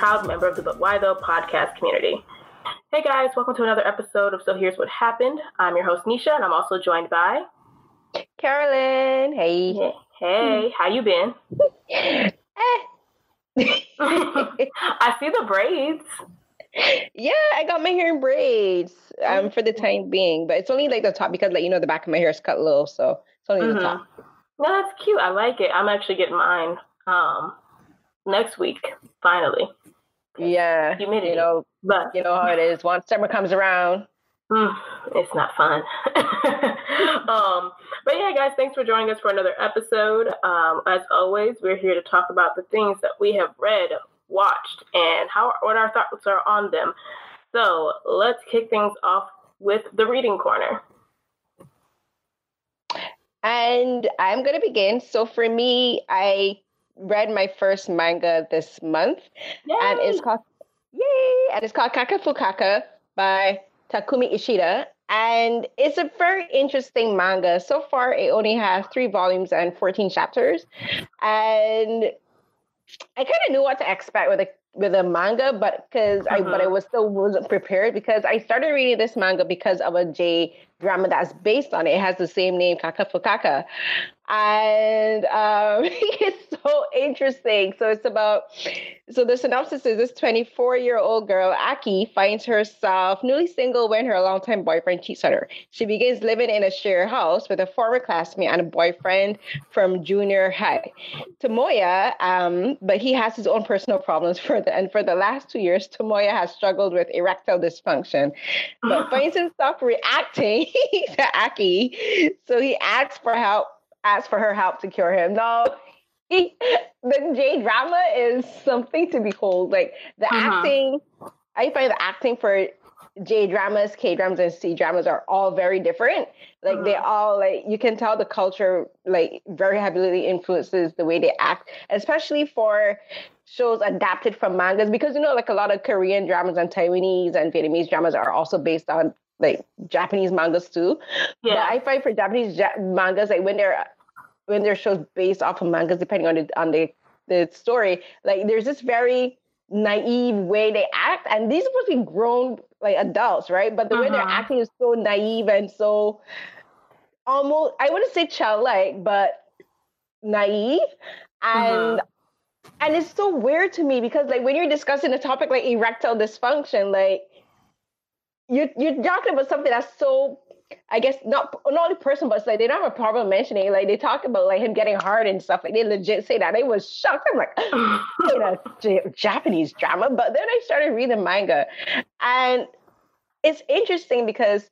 Happened is a proud member of the But Why Though podcast community. Hey guys, welcome to another episode of So Here's What Happened. I'm your host Nisha, and I'm also joined by Carolyn. Hey. Hey, how you been? Eh. I see the braids. Yeah, I got my hair in braids um, for the time being, but it's only like the top because, like, you know, the back of my hair is cut low, so it's only Mhm. the top. No, that's cute. I like it. I'm actually getting mine um next week, finally. Yeah, Humidity. you know, But you know how it is. Once summer comes around, Mm, it's not fun. um, but yeah, guys, thanks for joining us for another episode. Um, as always, we're here to talk about the things that we have read, watched, and how what our thoughts are on them. So let's kick things off with the reading corner. and I'm gonna begin. So for me, I read my first manga this month, and it's called Yay! And it's called Kaka Fukaka by Takumi Ishida. And it's a very interesting manga. So far, it only has three volumes and 14 chapters. And I kind of knew what to expect with a with a manga, but because I but I uh-huh. was still wasn't prepared because I started reading this manga because of a J drama that's based on it. It has the same name, Kaka Fukaka. And um, it's so interesting. So it's about so the synopsis is this 24 year old girl, Aki, finds herself newly single when her longtime boyfriend cheats on her. She begins living in a shared house with a former classmate and a boyfriend from junior high. Tomoya, um, but he has his own personal problems for the and for the last two years, Tomoya has struggled with erectile dysfunction, but finds himself reacting to Aki. So he asks for help, asks for her help to cure him. No, he, the J drama is something to behold. Like the Uh-huh. acting, I find the acting for J dramas, K dramas, and C dramas are all very different. Like they all like you can tell the culture like very heavily influences the way they act, especially for shows adapted from mangas because you know like a lot of Korean dramas and Taiwanese and Vietnamese dramas are also based on like Japanese mangas too. But Yeah. I find for Japanese ja- mangas, like when they're when they're shows based off of mangas, depending on the on the the story, like there's this very naive way they act, and these are supposed to be grown like adults, right? But the way they're Mhm. acting is so naive and so almost I wouldn't say childlike, but naive, and and it's so weird to me because like when you're discussing a topic like erectile dysfunction, like you you're talking about something that's so I guess not not only personal, but like they don't have a problem mentioning. it. Like they talk about like him getting hard and stuff. Like they legit say that. They was shocked. I'm like, a J- Japanese drama. But then I started reading manga, and it's interesting because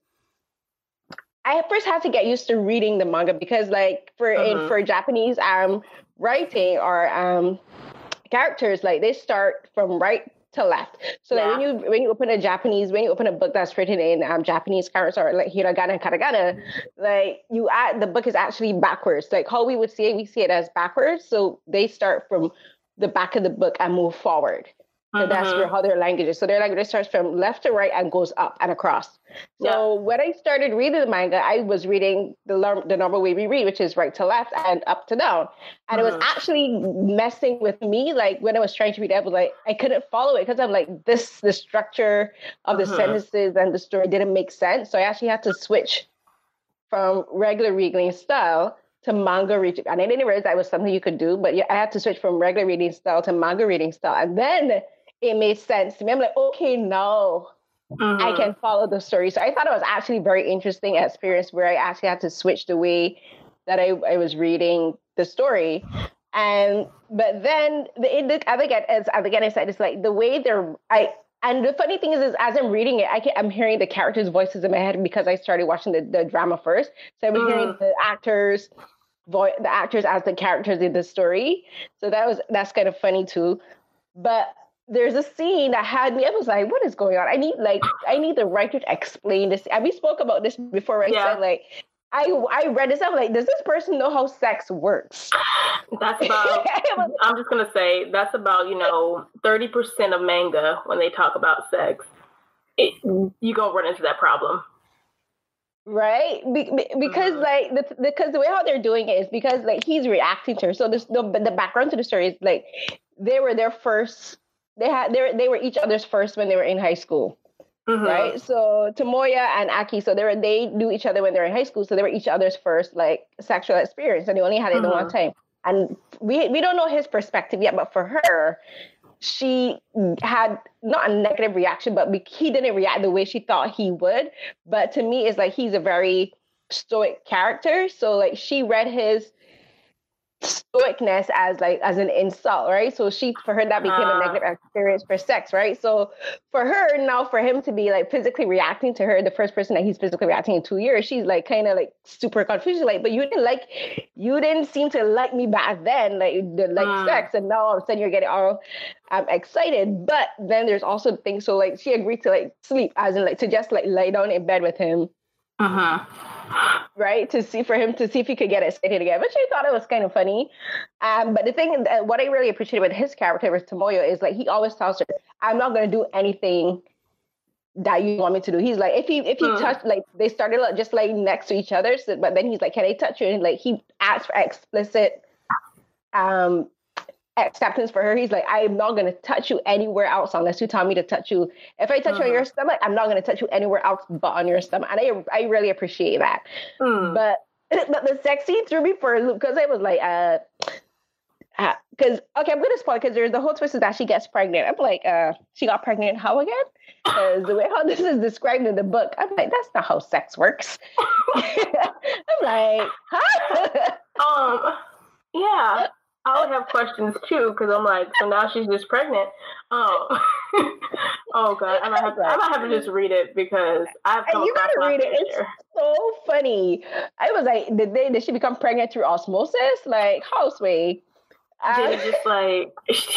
I first had to get used to reading the manga because, like, for Mhm. in for Japanese um writing or um characters, like they start from right to left. So like when you when you open a Japanese when you open a book that's written in um, Japanese characters or like hiragana and katakana, like you add the book is actually backwards. Like how we would see it, we see it as backwards. So they start from the back of the book and move forward. So that's where how their language is. So their language starts from left to right and goes up and across. So when I started reading the manga, I was reading the the normal way we read, which is right to left and up to down. And it was Mhm. actually messing with me. Like when I was trying to read it, I was like, I couldn't follow it because I'm like, this the structure of the Mhm. sentences and the story didn't make sense. So I actually had to switch from regular reading style to manga reading. And I didn't realize that was something you could do, but yeah, I had to switch from regular reading style to manga reading style. And then it made sense to me. I'm like, okay, now Mhm. I can follow the story. So I thought it was actually very interesting experience where I actually had to switch the way that I, I was reading the story. And but then the, other again as again I said it's like the way they're I and the funny thing is, is as I'm reading it, I can, I'm hearing the characters' voices in my head because I started watching the, the drama first. So I'm hearing Mm. the actors, voice the actors as the characters in the story. So that was that's kind of funny too. But there's a scene that had me. I was like, "What is going on? I need like I need the writer to explain this." And we spoke about this before. I Yeah. said like, I I read this. I'm like, does this person know how sex works? That's about. I'm just gonna say that's about you know thirty percent of manga when they talk about sex. It, you gonna run into that problem. right be, be- because Mhm. like the, because the way how they're doing it is because like he's reacting to her so there's the, the background to the story is like they were their first they had they were they were each other's first when they were in high school. Mm-hmm. Right. So Tomoya and Aki, so they were they knew each other when they were in high school. So they were each other's first like sexual experience. And they only had it mm-hmm. the one time. And we we don't know his perspective yet, but for her, she had not a negative reaction, but he didn't react the way she thought he would. But to me, it's like he's a very stoic character. So like she read his stoicness as like as an insult, right? So she for her that became uh, a negative experience for sex, right? So for her now, for him to be like physically reacting to her, the first person that he's physically reacting in two years, she's like kind of like super confused, like, but you didn't like, you didn't seem to like me back then, like the like uh, sex, and now all of a sudden you're getting all I'm excited. But then there's also things. So like she agreed to like sleep, as in like to just like lay down in bed with him. Uh huh right? To see for him to see if he could get it stated again, which I thought it was kind of funny. Um, but the thing, that, what I really appreciated with his character with Tomoya is like he always tells her, "I'm not going to do anything." that you want me to do. He's like, if he if he mm. touched like they started like, just like next to each other, so, but then he's like, can I touch you? And like he asked for explicit um acceptance for her. He's like, I am not going to touch you anywhere else unless you tell me to touch you. If I touch uh-huh. you on your uh-huh. stomach, I'm not going to touch you anywhere else but on your stomach. And I, I really appreciate that. Mm. But but the sex scene threw me for a loop because I was like, uh, because uh, okay, I'm gonna spoil because there's the whole twist is that she gets pregnant. I'm like, uh, she got pregnant how again? Because the way how this is described in the book, I'm like, that's not how sex works. I'm like, huh? um, yeah. I would have questions too because I'm like, so now she's just pregnant. Oh, oh god, I might have to. I might have to just read it because I've come you gotta read it. It's so funny. I was like, did they? Did she become pregnant through osmosis? Like, how sweet? Did just like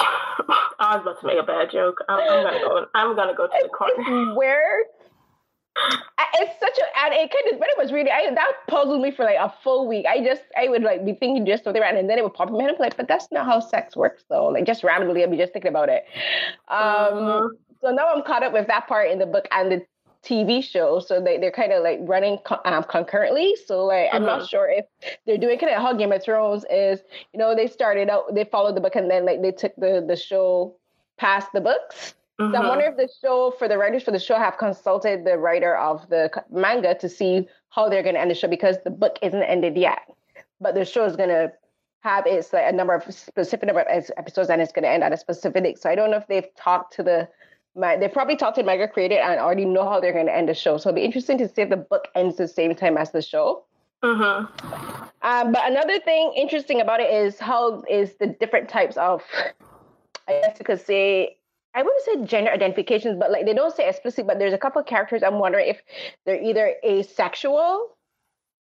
I was about to make a bad joke. I'm, I'm gonna go. I'm gonna go to the corner. Where it's such a and it kind of but it was really I, that puzzled me for like a full week i just i would like be thinking just something around and then it would pop in my head i'm like but that's not how sex works though like just randomly i'd be just thinking about it um uh-huh. so now i'm caught up with that part in the book and the tv show so they, they're kind of like running um, concurrently so like uh-huh. i'm not uh-huh. sure if they're doing kind of how game of thrones is you know they started out they followed the book and then like they took the the show past the books Mm-hmm. So I wonder if the show, for the writers for the show, have consulted the writer of the manga to see how they're going to end the show because the book isn't ended yet, but the show is going to have its like a number of specific number of episodes and it's going to end at a specific. So I don't know if they've talked to the they probably talked to manga created and already know how they're going to end the show. So it'll be interesting to see if the book ends the same time as the show. Mm-hmm. Um, but another thing interesting about it is how is the different types of, I guess you could say, I wouldn't say gender identifications, but like they don't say explicit, but there's a couple of characters I'm wondering if they're either asexual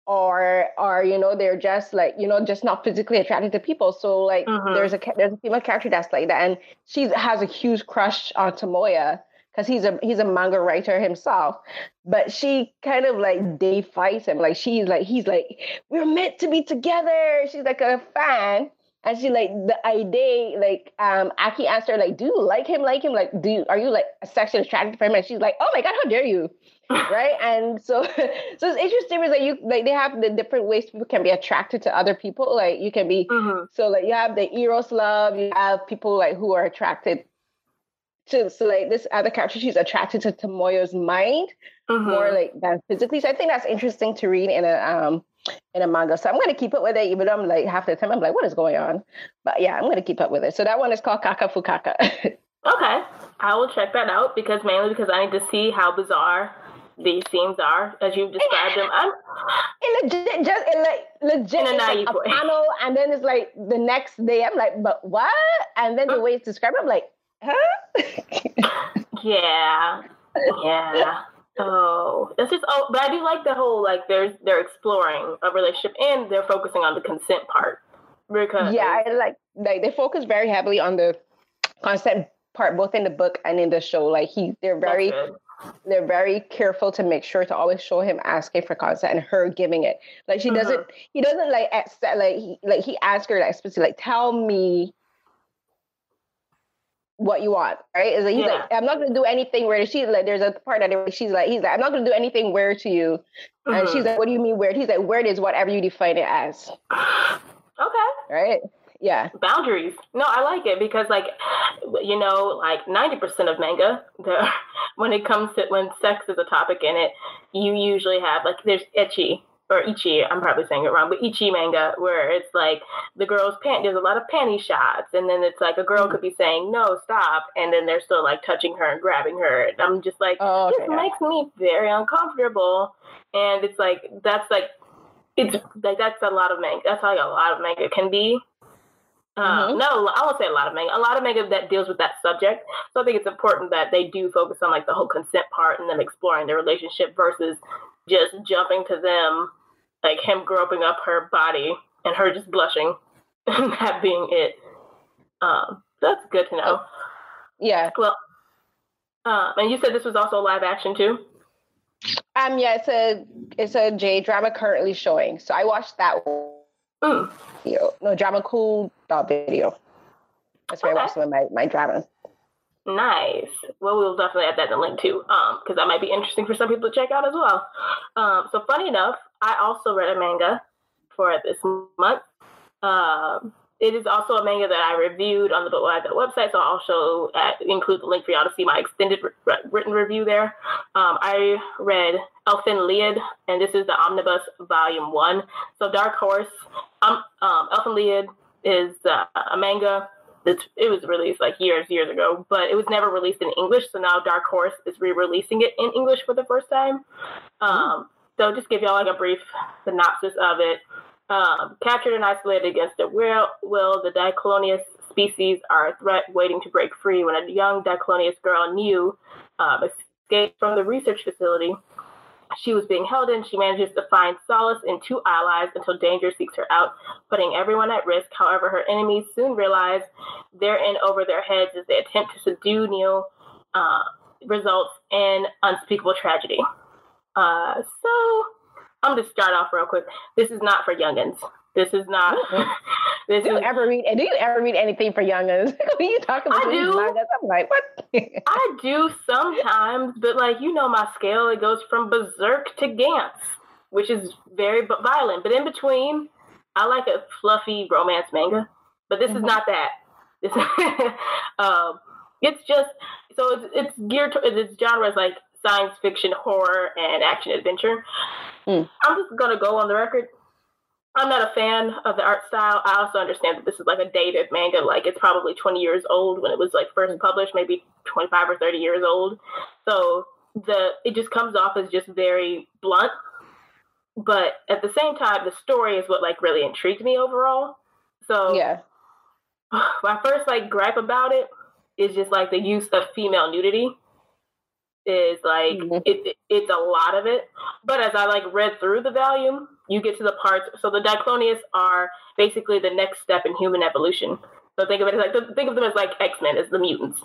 or or you know they're just like you know just not physically attracted to people. So like mm-hmm. there's a there's a female character that's like that and she has a huge crush on Tomoya because he's a he's a manga writer himself. But she kind of like defies him. Like she's like he's like we're meant to be together. She's like a fan and she like the idea, like um Aki asked her, like, do you like him, like him? Like, do you, are you like sexually attracted to him? And she's like, Oh my god, how dare you? right. And so so it's interesting is that you like they have the different ways people can be attracted to other people. Like you can be mm-hmm. so like you have the Eros love, you have people like who are attracted to so like this other character, she's attracted to Tomoya's mind mm-hmm. more like than physically. So I think that's interesting to read in a um in a manga. So I'm going to keep up with it, even though I'm like half the time I'm like, what is going on? But yeah, I'm going to keep up with it. So that one is called Kaka Fukaka. okay, I will check that out because mainly because I need to see how bizarre these scenes are as you've described them. I'm it legit, just it like legit in a, like a panel, and then it's like the next day. I'm like, but what? And then the way it's described, I'm like, huh? yeah, yeah. Oh, that's just oh, but I do like the whole like there's they're exploring a relationship and they're focusing on the consent part because yeah, I like like they focus very heavily on the consent part both in the book and in the show. Like he, they're very they're very careful to make sure to always show him asking for consent and her giving it. Like she doesn't, mm-hmm. he doesn't like accept, like he like he asks her like specifically like tell me what you want, right? Is like, he's yeah. like, I'm not gonna do anything weird. She's like, there's a part that she's like, he's like, I'm not gonna do anything weird to you. Mm-hmm. And she's like, what do you mean weird? He's like, weird is whatever you define it as. Okay. Right? yeah boundaries. No, I like it because like you know, like ninety percent of manga, the when it comes to when sex is a topic in it, you usually have like there's ecchi or ichi. I'm probably saying it wrong, but ichi manga where it's like the girl's pant. There's a lot of panty shots, and then it's like a girl could be saying no, stop, and then they're still like touching her and grabbing her. And I'm just like, Oh, okay, this makes me very uncomfortable, and it's like that's like it's like that's a lot of manga. That's how like, a lot of manga can be. Um, Mhm. No, I won't say a lot of manga. A lot of manga that deals with that subject. So I think it's important that they do focus on like the whole consent part and them exploring their relationship versus just jumping to them, like him groping up her body and her just blushing, and that being it. Um, that's good to know. yeah Well, um, and you said this was also live action too. um yeah it's a it's a j drama currently showing so i watched that Mm. video no drama cool dot video that's where Okay. i watch some of my, my dramas Nice. Well, we'll definitely add that in the link too, um, because that might be interesting for some people to check out as well. Um, so funny enough, I also read a manga for this month. Um, it is also a manga that I reviewed on the Book Live website, so I'll also uh, include the link for y'all to see my extended re- written review there. Um, I read Elfen Lied, and this is the Omnibus Volume One. So Dark Horse, um, um, Elfen Lied is uh, a manga it's, it was released like years, years ago, but it was never released in English. So now Dark Horse is re-releasing it in English for the first time. Um, so just give y'all like a brief synopsis of it. Um, captured and isolated against their will, will, the Diclonius species are a threat waiting to break free when a young Diclonius girl, new um, escaped from the research facility she was being held in, she manages to find solace in two allies until danger seeks her out, putting everyone at risk. However, her enemies soon realize they're in over their heads as they attempt to subdue Niu, uh, results in unspeakable tragedy. Uh, so, I'm going to start off real quick. This is not for youngins. This is not. this do you is ever read do you ever read anything for youngins when you talk about I do. mangas, i'm like what I do sometimes, but like you know my scale, it goes from berserk to Gantz, which is very b- violent. But in between, I like a fluffy romance manga. But this is Mhm. not that. This, um, it's just so it's, it's geared to its genre is like science fiction, horror, and action adventure. Mm. I'm just gonna go on the record. I'm not a fan of the art style. I also understand that this is like a dated manga. Like it's probably 20 years old when it was like first published, maybe 25 or 30 years old. So the it just comes off as just very blunt. But at the same time, the story is what like really intrigued me overall. So yeah my first like gripe about it is just like the use of female nudity is like Mhm. it, it- it's a lot of it but as i like read through the volume you get to the parts so the diclonius are basically the next step in human evolution so think of it as like think of them as like x-men as the mutants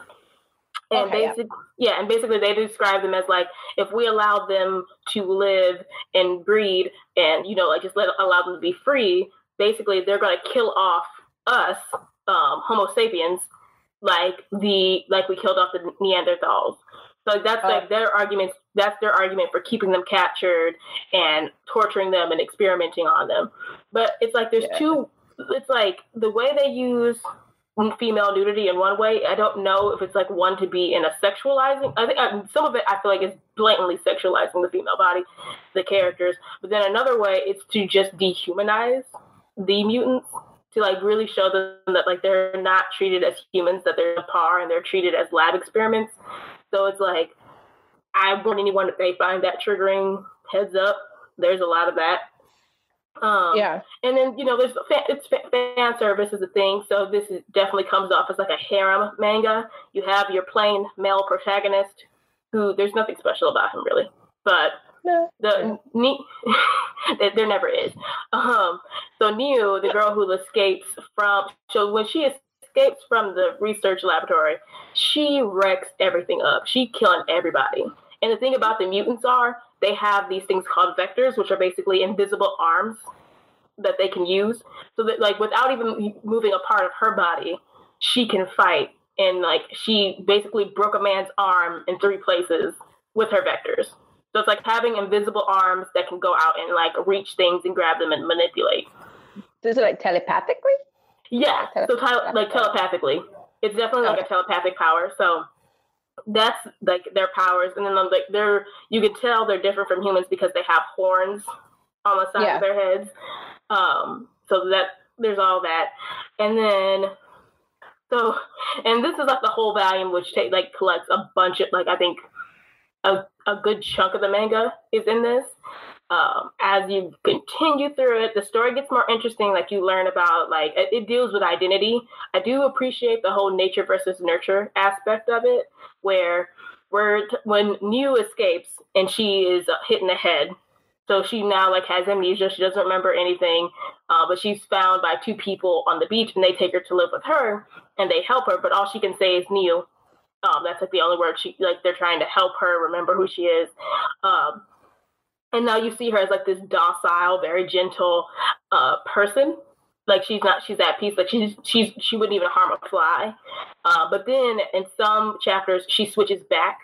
and Okay, yeah. yeah. and basically they describe them as like if we allow them to live and breed and you know like just let allow them to be free basically they're going to kill off us um, homo sapiens like the like we killed off the neanderthals so that's Oh. like their argument that's their argument for keeping them captured and torturing them and experimenting on them but it's like there's Yeah. two it's like the way they use female nudity in one way i don't know if it's like one to be in a sexualizing i think uh, some of it i feel like is blatantly sexualizing the female body the characters but then another way it's to just dehumanize the mutants to like really show them that like they're not treated as humans that they're par and they're treated as lab experiments so it's like i want anyone if they find that triggering heads up there's a lot of that um yeah and then you know, there's it's fan service is a thing. So this is, definitely comes off as like a harem manga. You have your plain male protagonist, who there's nothing special about him really, but no the ne- there- there never is. Um, so Niu, the girl who escapes from, so when she escapes from the research laboratory, she wrecks everything up. She killing everybody. And the thing about the mutants are they have these things called vectors, which are basically invisible arms that they can use. So that like without even moving a part of her body, she can fight. And like she basically broke a man's arm in three places with her vectors. So it's like having invisible arms that can go out and like reach things and grab them and manipulate. is it like telepathically Yeah, so tele- like telepathically, it's definitely like a telepathic power. So that's like their powers, and then like they're you can tell they're different from humans because they have horns on the side yeah. of their heads. Um, so that there's all that, and then so and this is like the whole volume, which take like collects a bunch of like I think a a good chunk of the manga is in this. Um, as you continue through it, the story gets more interesting. Like you learn about like it, it deals with identity. I do appreciate the whole nature versus nurture aspect of it, where where when Niu escapes and she is hit in the head, so she now like has amnesia. She doesn't remember anything, uh, but she's found by two people on the beach, and they take her to live with her, and they help her. But all she can say is Niu. Um, that's like the only word she like. They're trying to help her remember who she is. Um, and now you see her as like this docile, very gentle uh, person. Like she's not, she's at peace. Like she's, she's, she wouldn't even harm a fly. Uh, but then in some chapters, she switches back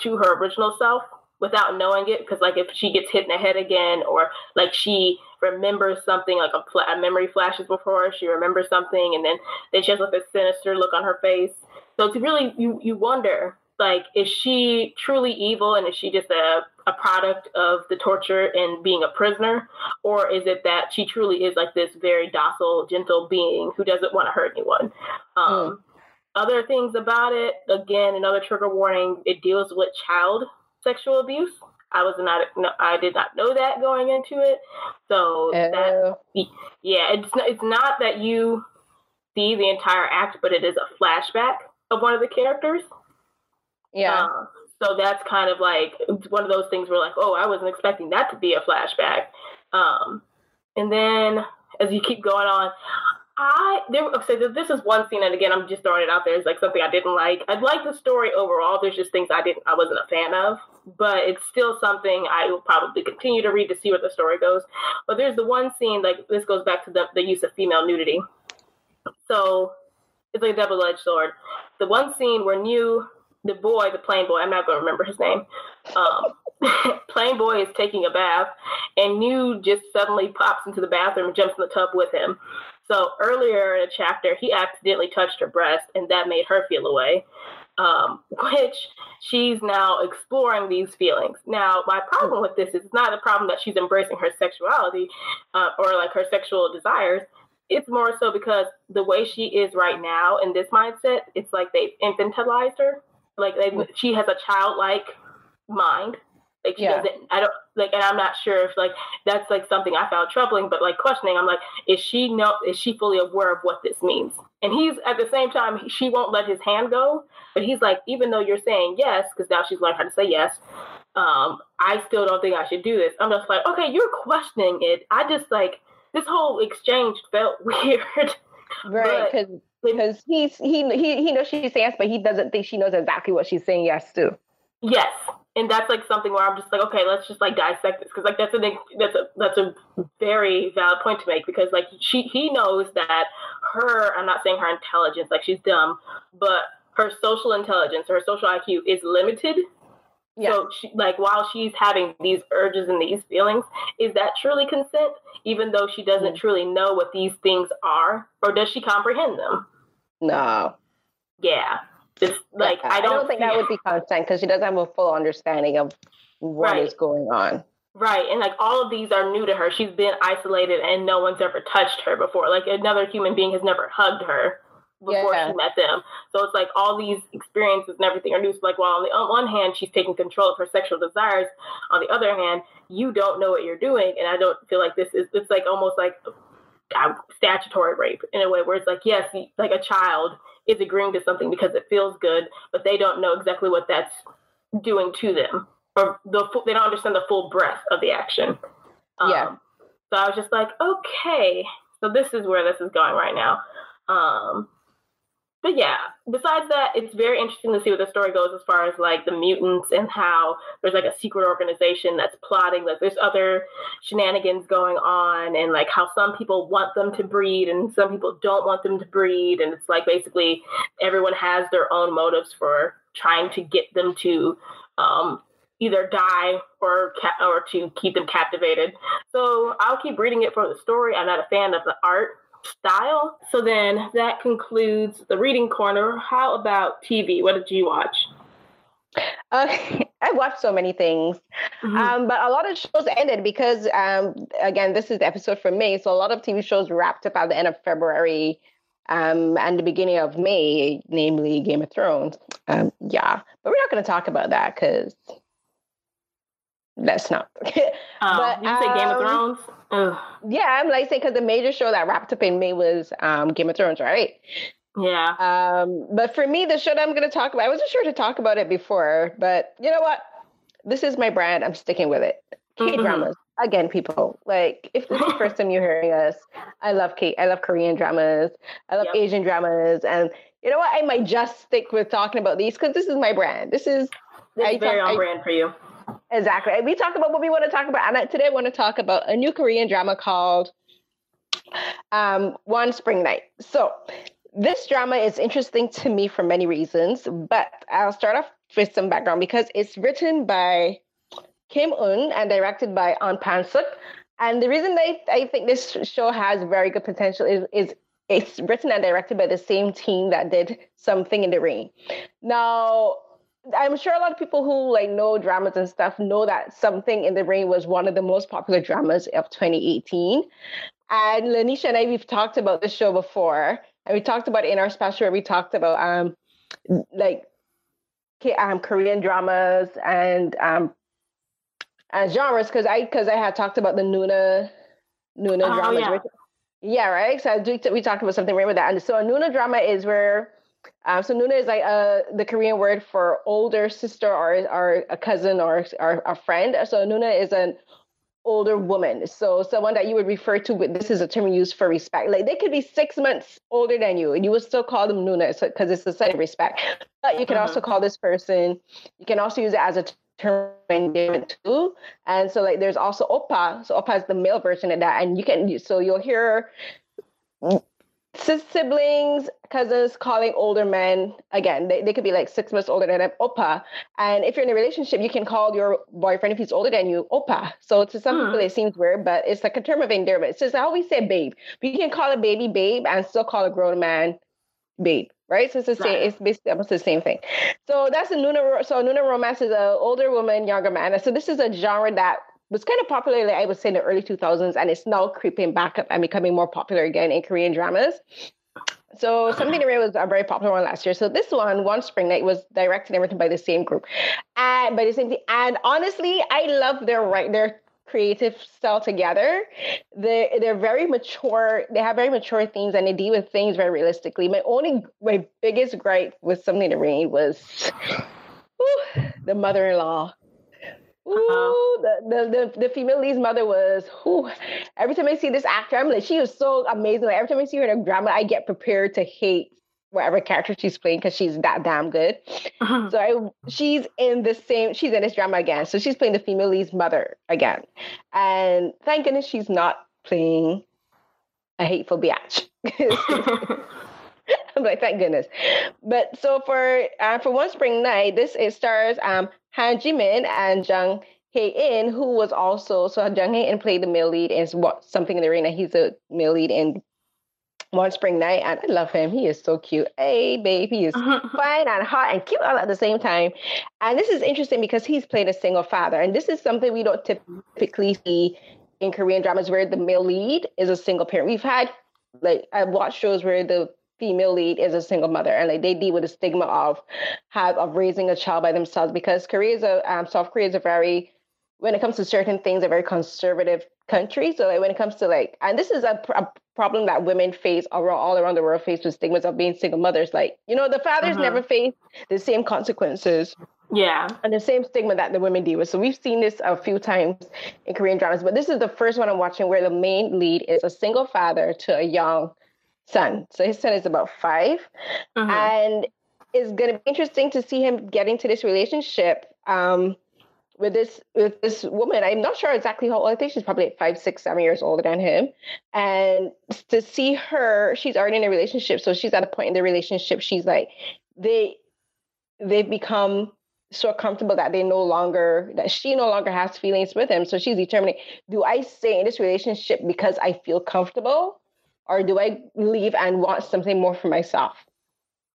to her original self without knowing it because like if she gets hit in the head again or like she remembers something like a, a memory flashes before her she remembers something and then then she has like this sinister look on her face so it's really you you wonder like is she truly evil and is she just a, a product of the torture and being a prisoner or is it that she truly is like this very docile gentle being who doesn't want to hurt anyone um, mm. other things about it again another trigger warning it deals with child sexual abuse I was not, no, I did not know that going into it. So that, oh. yeah, it's it's not that you see the entire act, but it is a flashback of one of the characters. Yeah. Uh, so that's kind of like one of those things where like, oh, I wasn't expecting that to be a flashback. Um, and then as you keep going on, I there so this is one scene, and again, I'm just throwing it out there. It's like something I didn't like. I like the story overall. There's just things I didn't, I wasn't a fan of, but it's still something I will probably continue to read to see where the story goes. But there's the one scene like this goes back to the, the use of female nudity. So it's like a double-edged sword. The one scene where Miu, the boy, the plain boy, I'm not going to remember his name. Um, plain boy is taking a bath, and Niu just suddenly pops into the bathroom and jumps in the tub with him. So earlier in a chapter, he accidentally touched her breast, and that made her feel away. Um, which she's now exploring these feelings. Now, my problem with this is not a problem that she's embracing her sexuality uh, or like her sexual desires it's more so because the way she is right now in this mindset, it's like they've infantilized her. Like they, she has a childlike mind. Like she yeah. doesn't. I don't like, and I'm not sure if like that's like something I found troubling. But like questioning, I'm like, is she know? Is she fully aware of what this means? And he's at the same time, she won't let his hand go. But he's like, even though you're saying yes, because now she's learned how to say yes. Um, I still don't think I should do this. I'm just like, okay, you're questioning it. I just like this whole exchange felt weird. Right, because because he's he he he knows she's saying yes, but he doesn't think she knows exactly what she's saying yes to. Yes, and that's like something where I'm just like, okay, let's just like dissect this because like that's a that's a that's a very valid point to make because like she he knows that her I'm not saying her intelligence like she's dumb, but her social intelligence, her social IQ is limited yeah. So, she, like, while she's having these urges and these feelings, is that truly consent, even though she doesn't mm-hmm. truly know what these things are, or does she comprehend them? No. Yeah. It's like yeah, I, don't I don't, think that would be consent because she doesn't have a full understanding of what right. is going on. Right. And like all of these are new to her. She's been isolated and no one's ever touched her before. Like another human being has never hugged her before yeah. she met them. So it's like all these experiences and everything are new. So like, while on the on one hand she's taking control of her sexual desires, on the other hand, you don't know what you're doing, and I don't feel like this is. It's like almost like statutory rape in a way where it's like yes, like a child is agreeing to something because it feels good, but they don't know exactly what that's doing to them, or the they don't understand the full breadth of the action. Um, yeah. So I was just like, okay, so this is where this is going right now. Um, but yeah, besides that, it's very interesting to see where the story goes as far as like the mutants and how there's like a secret organization that's plotting. Like there's other shenanigans going on, and like how some people want them to breed and some people don't want them to breed, and it's like basically everyone has their own motives for trying to get them to um, either die or ca- or to keep them captivated. So I'll keep reading it for the story. I'm not a fan of the art style. So then that concludes the reading corner. How about TV? What did you watch? Uh, I watched so many things, mm-hmm. um, but a lot of shows ended because, um, again, this is the episode for May, so a lot of TV shows wrapped up at the end of February um, and the beginning of May, namely Game of Thrones. Um, yeah, but we're not going to talk about that because that's not. oh, but, you say Game of um, Thrones? Ugh. Yeah, I'm like saying because the major show that wrapped up in May was um, Game of Thrones, right? Yeah. Um, but for me, the show that I'm going to talk about, I wasn't sure to talk about it before, but you know what? This is my brand. I'm sticking with it. K mm-hmm. dramas. Mm-hmm. Again, people like if this is the first time you're hearing us, I love K. I love Korean dramas. I love yep. Asian dramas, and you know what? I might just stick with talking about these because this is my brand. This is this I very talk, on I, brand for you. Exactly. We talk about what we want to talk about, and today I want to talk about a new Korean drama called um, One Spring Night. So this drama is interesting to me for many reasons, but I'll start off with some background because it's written by Kim Un and directed by An Pan Suk. And the reason I, I think this show has very good potential is, is it's written and directed by the same team that did Something in the Rain. Now, I'm sure a lot of people who like know dramas and stuff know that Something in the Rain was one of the most popular dramas of 2018. And Lanisha and I, we've talked about this show before. And we talked about in our special where we talked about um like um Korean dramas and um and genres because I because I had talked about the Nuna Nuna oh, dramas. Yeah. yeah, right. So I, we talked about something right with that. And so a Nuna drama is where um, so Nuna is like uh, the Korean word for older sister or, or a cousin or, or a friend. So Nuna is an older woman. So someone that you would refer to with this is a term used for respect. Like they could be six months older than you, and you would still call them Nuna because it's a sign of respect. But you can uh-huh. also call this person. You can also use it as a term endearment too. And so like there's also Oppa. So Oppa is the male version of that, and you can so you'll hear siblings, cousins calling older men again. They, they could be like six months older than them, Oppa. And if you're in a relationship, you can call your boyfriend if he's older than you, Oppa. So to some hmm. people it seems weird, but it's like a term of endearment. It's just I always say babe. But you can call a baby babe and still call a grown man babe. Right, so it's the same. Right. It's basically almost the same thing. So that's a Nuna. So Nuna romance is an older woman, younger man. So this is a genre that was kind of popular, like I would say, in the early 2000s, and it's now creeping back up and becoming more popular again in Korean dramas. So Something to Rain was a very popular one last year. So this one, One Spring Night, was directed and written by the same group, and by the same team. And honestly, I love their right their creative style together. They they're very mature. They have very mature themes, and they deal with things very realistically. My only my biggest gripe with Something to Rain was whew, the mother-in-law uh-huh. Ooh, the, the, the, the, female lead's mother was, who every time I see this actor, I'm like, she is so amazing. Like, every time I see her in a drama, I get prepared to hate whatever character she's playing because she's that damn good. Uh-huh. So I, she's in the same, she's in this drama again. So she's playing the female lead's mother again. And thank goodness she's not playing a hateful bitch. I'm like, thank goodness. But so for uh, for one spring night, this it stars um Han Jimin and Jung Hae In, who was also so Jung Hae In played the male lead in what Something in the Rain. He's a male lead in one spring night, and I love him. He is so cute. Hey, babe, he is fine and hot and cute all at the same time. And this is interesting because he's played a single father, and this is something we don't typically see in Korean dramas where the male lead is a single parent. We've had like I've watched shows where the female lead is a single mother and like they deal with the stigma of have of raising a child by themselves because Korea is a um, South Korea is a very when it comes to certain things a very conservative country. So like when it comes to like and this is a, a problem that women face around all around the world face with stigmas of being single mothers. Like you know the fathers uh-huh. never face the same consequences yeah. and the same stigma that the women deal with. So we've seen this a few times in korean dramas but this is the first one i'm watching where the main lead is a single father to a young son. So his son is about 5 mm-hmm. and it's going to be interesting to see him get into this relationship um, with this with this woman. I'm not sure exactly how old. I think she's probably like five, six, seven years older than him. And to see her, she's already in a relationship. So she's at a point in the relationship. She's like, they they've become so comfortable that they no longer that she no longer has feelings with him. So she's determining, do I stay in this relationship because I feel comfortable? Or do I leave and want something more for myself?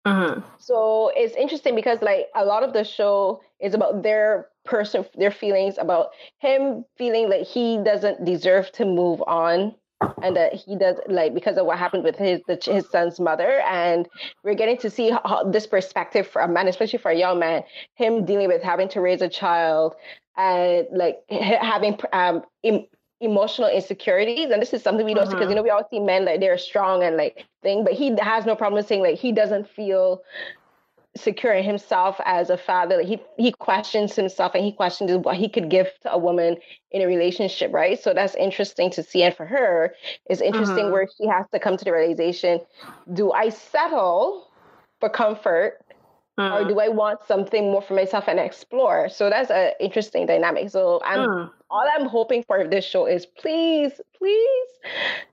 Mm-hmm. So it's interesting because like a lot of the show is about their person, their feelings about him feeling like he doesn't deserve to move on and that he does like because of what happened with his the, his son's mother and we're getting to see how, this perspective for a man especially for a young man him dealing with having to raise a child and like having um emotional insecurities and this is something we don't mm-hmm. see because you know we all see men like they're strong and like thing but he has no problem saying like he doesn't feel secure in himself as a father. Like he he questions himself and he questions what he could give to a woman in a relationship, right? So that's interesting to see. And for her, it's interesting mm-hmm. where she has to come to the realization: Do I settle for comfort? Mm. Or do I want something more for myself and explore? So that's an interesting dynamic. So I'm mm. all I'm hoping for this show is please, please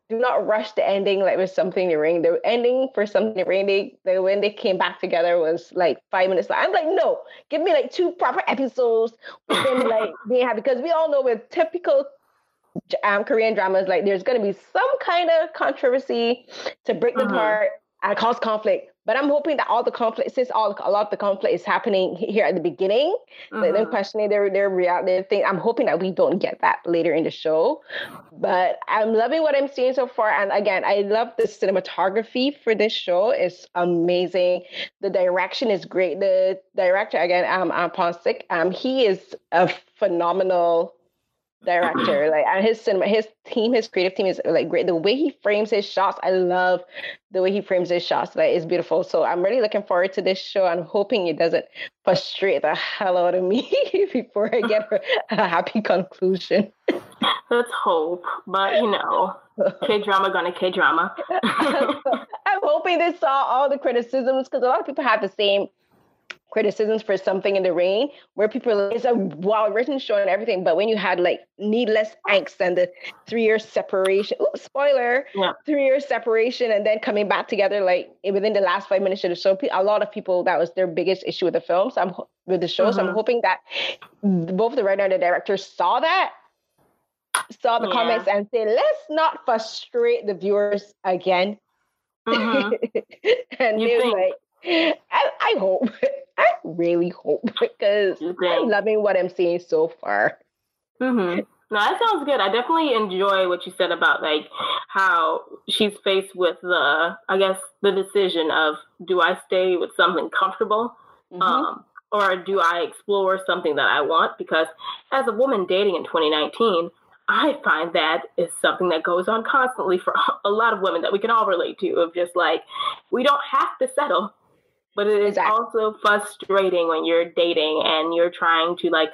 do not rush the ending like with Something in the Rain. The ending for Something in the Rain, they, they when they came back together was like five minutes. Long. I'm like, no, give me like two proper episodes with them like being happy because we all know with typical um, Korean dramas, like there's gonna be some kind of controversy to break the mm-hmm. apart and cause conflict. But I'm hoping that all the conflict, since all a lot of the conflict is happening here at the beginning, mm-hmm. like them questioning their their reality thing. I'm hoping that we don't get that later in the show. But I'm loving what I'm seeing so far. And again, I love the cinematography for this show. It's amazing. The direction is great. The director again, um, um Ponsik, um, he is a phenomenal director like and his cinema his team his creative team is like great. The way he frames his shots i love the way he frames his shots like it's beautiful. So i'm really looking forward to this show. I'm hoping it doesn't frustrate the hell out of me before i get a happy conclusion. Let's hope but you know k-drama gonna k-drama. I'm hoping they saw all the criticisms because a lot of people have the same criticisms for something in the rain where people it's a well written show and everything but when you had like needless angst and the three year separation oops spoiler yeah. three year separation and then coming back together like within the last five minutes of the show a lot of people that was their biggest issue with the film so i'm with the show mm-hmm. so i'm mm-hmm. hoping that both the writer and the director saw that saw the yeah. comments and say let's not frustrate the viewers again mm-hmm. and you they think- like I, I hope. I really hope because I'm loving what I'm seeing so far. Mm-hmm. No, that sounds good. I definitely enjoy what you said about like how she's faced with the, I guess, the decision of do I stay with something comfortable, mm-hmm. um, or do I explore something that I want? Because as a woman dating in 2019, I find that is something that goes on constantly for a lot of women that we can all relate to. Of just like we don't have to settle but it is exactly. also frustrating when you're dating and you're trying to like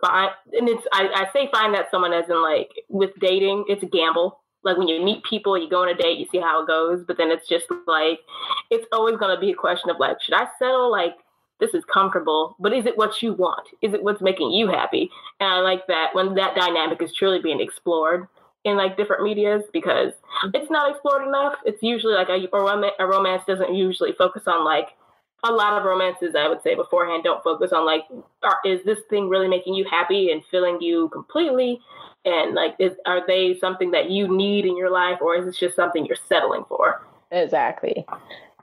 find and it's I, I say find that someone as in like with dating, it's a gamble. Like when you meet people, you go on a date, you see how it goes, but then it's just like it's always gonna be a question of like, should I settle like this is comfortable, but is it what you want? Is it what's making you happy? And I like that when that dynamic is truly being explored in like different medias because mm-hmm. it's not explored enough. It's usually like a, a romance doesn't usually focus on like a lot of romances I would say beforehand don't focus on like are, is this thing really making you happy and filling you completely and like is, are they something that you need in your life or is this just something you're settling for? Exactly.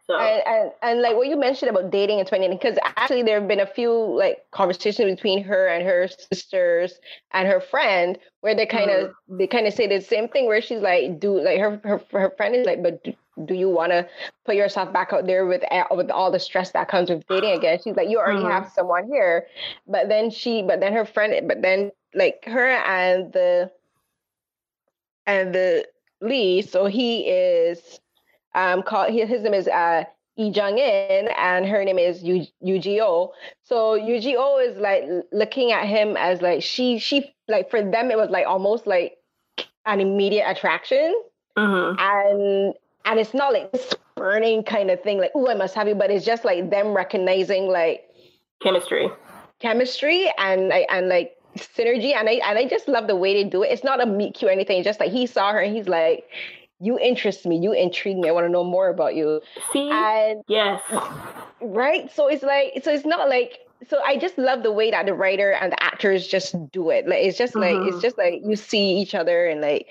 So and, and, and like what you mentioned about dating in 20 because actually there have been a few like conversations between her and her sisters and her friend where they kind of mm-hmm. they kind of say the same thing where she's like do like her her, her friend is like but do, do you want to put yourself back out there with with all the stress that comes with dating again she's like you already mm-hmm. have someone here but then she but then her friend but then like her and the and the Lee so he is um, called his name is uh, Lee Jung In, and her name is Yu Ugio. So Ugio is like looking at him as like she she like for them it was like almost like an immediate attraction, mm-hmm. and and it's not like this burning kind of thing like oh I must have you, but it's just like them recognizing like chemistry, chemistry, and and like synergy and I and I just love the way they do it. It's not a meet cute or anything. It's just like he saw her and he's like, you interest me, you intrigue me. I want to know more about you. See, and yes, right. So it's like, so it's not like, so I just love the way that the writer and the actors just do it. Like it's just like mm-hmm. it's just like you see each other and like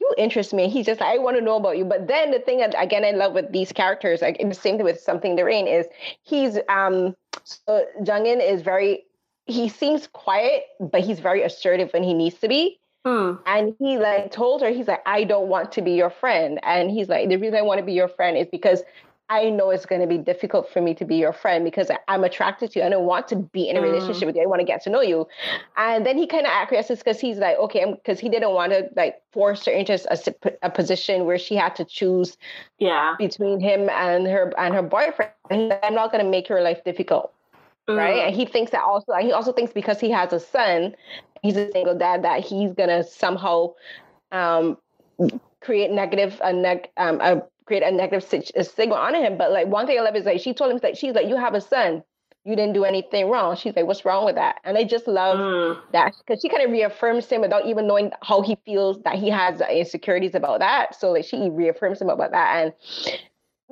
you interest me. He's just, I want to know about you. But then the thing that again, I love with these characters, like the same thing with something the rain is he's um so Jungin is very he seems quiet, but he's very assertive when he needs to be. Hmm. And he like told her, he's like, I don't want to be your friend. And he's like, the reason I want to be your friend is because I know it's going to be difficult for me to be your friend because I'm attracted to you. I don't want to be in a relationship mm. with you. I want to get to know you. And then he kind of acquiesces because he's like, okay, because he didn't want to like force her into a, a, position where she had to choose yeah. between him and her and her boyfriend. And I'm not going to make your life difficult. Mm. Right. And he thinks that also, he also thinks because he has a son, he's a single dad, that he's to somehow um, create negative a neg um, a create a negative stigma on him. But like one thing I love is like she told him like she's like you have a son, you didn't do anything wrong. She's like, what's wrong with that? And I just love mm. that because she kind of reaffirms him without even knowing how he feels that he has insecurities about that. So like she reaffirms him about that and.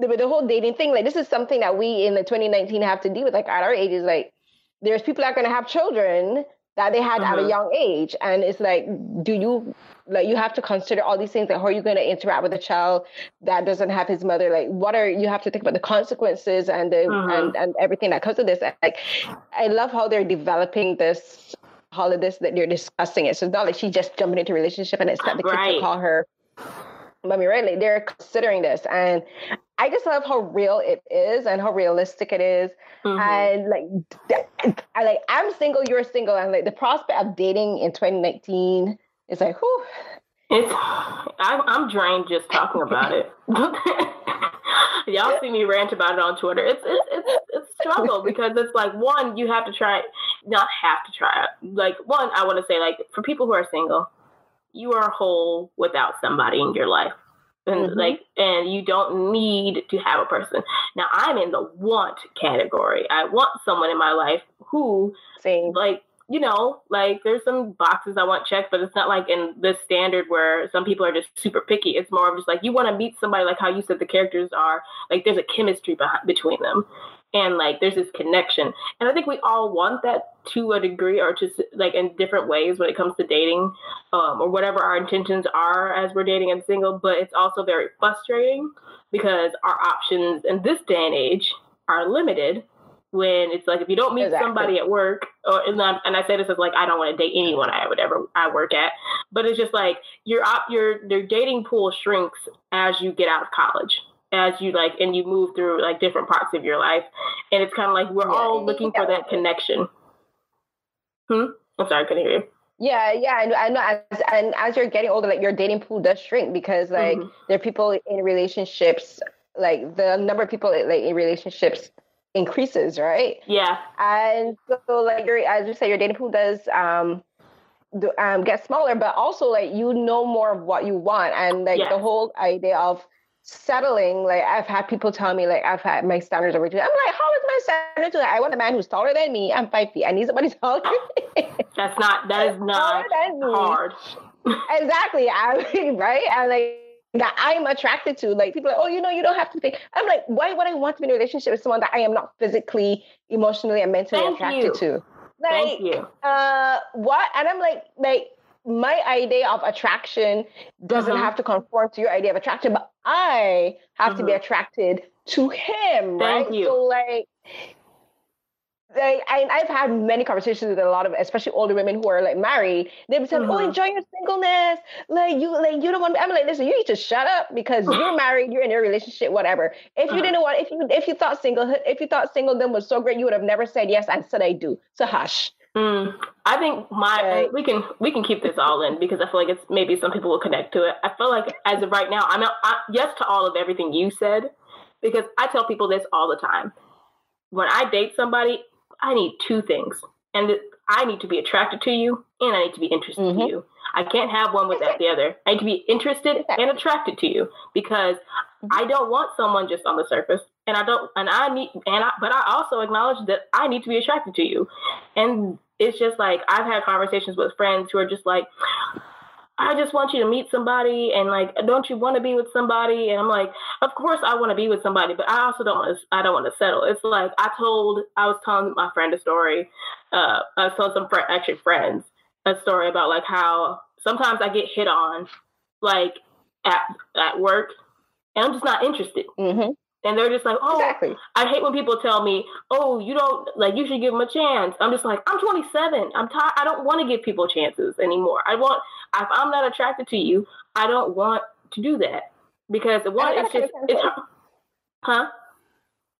The, the whole dating thing, like this is something that we in the 2019 have to deal with. Like at our age, is like there's people that are going to have children that they had mm-hmm. at a mm-hmm. young age, and it's like, do you like you have to consider all these things like how are you going to interact with a child that doesn't have his mother like what are you have to think about the consequences and the mm-hmm. and, and everything that comes with this like i love how they're developing this all of this that they're discussing it so it's not like she's just jumping into a relationship and expect the kids right. to call her mommy right like they're considering this and I just love how real it is and how realistic it is. Mm-hmm. And like, I like I'm single, you're single, and like the prospect of dating in 2019 is like, whew. It's I'm, I'm drained just talking about it. Y'all see me rant about it on Twitter. It's it's it's, it's struggle because it's like one, you have to try, not have to try. Like one, I want to say like for people who are single, you are whole without somebody in your life and mm-hmm. like and you don't need to have a person now i'm in the want category i want someone in my life who Same. like you know, like there's some boxes I want checked, but it's not like in this standard where some people are just super picky. It's more of just like you want to meet somebody, like how you said the characters are, like there's a chemistry behind, between them. And like there's this connection. And I think we all want that to a degree or just like in different ways when it comes to dating um, or whatever our intentions are as we're dating and single. But it's also very frustrating because our options in this day and age are limited when it's like if you don't meet exactly. somebody at work or and, and I say this as like I don't want to date anyone I would ever I work at, but it's just like your op your your dating pool shrinks as you get out of college. As you like and you move through like different parts of your life. And it's kind of like we're yeah, all looking for that connection. Hmm? I'm sorry, I couldn't hear you. Yeah, yeah, and I know. As, and as you're getting older, like your dating pool does shrink because like mm-hmm. there are people in relationships, like the number of people like in relationships increases, right? Yeah. And so, like, your as you said your dating pool does um, um, get smaller, but also like you know more of what you want, and like yes. the whole idea of settling. Like, I've had people tell me, like, I've had my standards are too. I'm like, how is my standards? too? I want a man who's taller than me. I'm five feet. I need somebody taller. That's not. That is not hard. exactly. I mean, right? And like that I'm attracted to. Like people are like, oh, you know, you don't have to think. I'm like, why would I want to be in a relationship with someone that I am not physically, emotionally, and mentally Thank attracted you. to? Like, Thank you. Uh, what? And I'm like, like my idea of attraction doesn't mm-hmm. have to conform to your idea of attraction, but I have mm-hmm. to be mm-hmm. attracted to him, Thank right? You. So like like I, I've had many conversations with a lot of, especially older women who are like married. They've said, mm-hmm. "Oh, enjoy your singleness. Like you, like you don't want." To. I'm like, listen, you need to shut up because you're married, you're in a relationship, whatever. If you uh-huh. didn't want, if you if you thought single, if you thought singledom was so great, you would have never said yes and said I do. So hush. Mm, I think my right. we can we can keep this all in because I feel like it's maybe some people will connect to it. I feel like as of right now, I'm not, I, yes to all of everything you said because I tell people this all the time. When I date somebody, I need two things. And I need to be attracted to you and I need to be interested mm-hmm. in you. I can't have one without the other. I need to be interested and attracted to you because mm-hmm. I don't want someone just on the surface. And I don't and I need and I but I also acknowledge that I need to be attracted to you. And it's just like I've had conversations with friends who are just like I just want you to meet somebody and like, don't you want to be with somebody? And I'm like, of course I want to be with somebody, but I also don't want to, I don't want to settle. It's like, I told, I was telling my friend a story. Uh, I was telling some fr- actually friends a story about like how sometimes I get hit on like at at work, and I'm just not interested. Mm-hmm. And they're just like, oh, Exactly. I hate when people tell me, oh, you don't like, you should give them a chance. I'm just like, I'm 27. I'm tired. I don't want to give people chances anymore. I want, if I'm not attracted to you, I don't want to do that because one, it's just, it's, huh?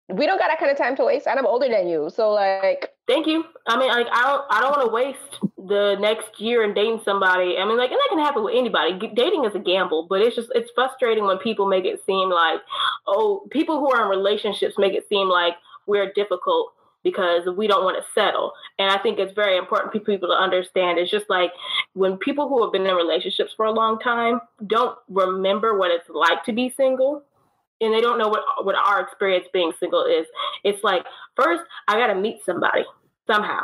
We don't got that kind of time to waste, and I'm older than you, so like, Thank you. I mean, like, I don't, I don't want to waste the next year and dating somebody. I mean, like, and that can happen with anybody. Dating is a gamble, but it's just, it's frustrating when people make it seem like, oh, people who are in relationships make it seem like we're difficult because we don't want to settle. And I think it's very important for people to understand. It's just like when people who have been in relationships for a long time don't remember what it's like to be single. And they don't know what what our experience being single is. It's like first I gotta meet somebody somehow.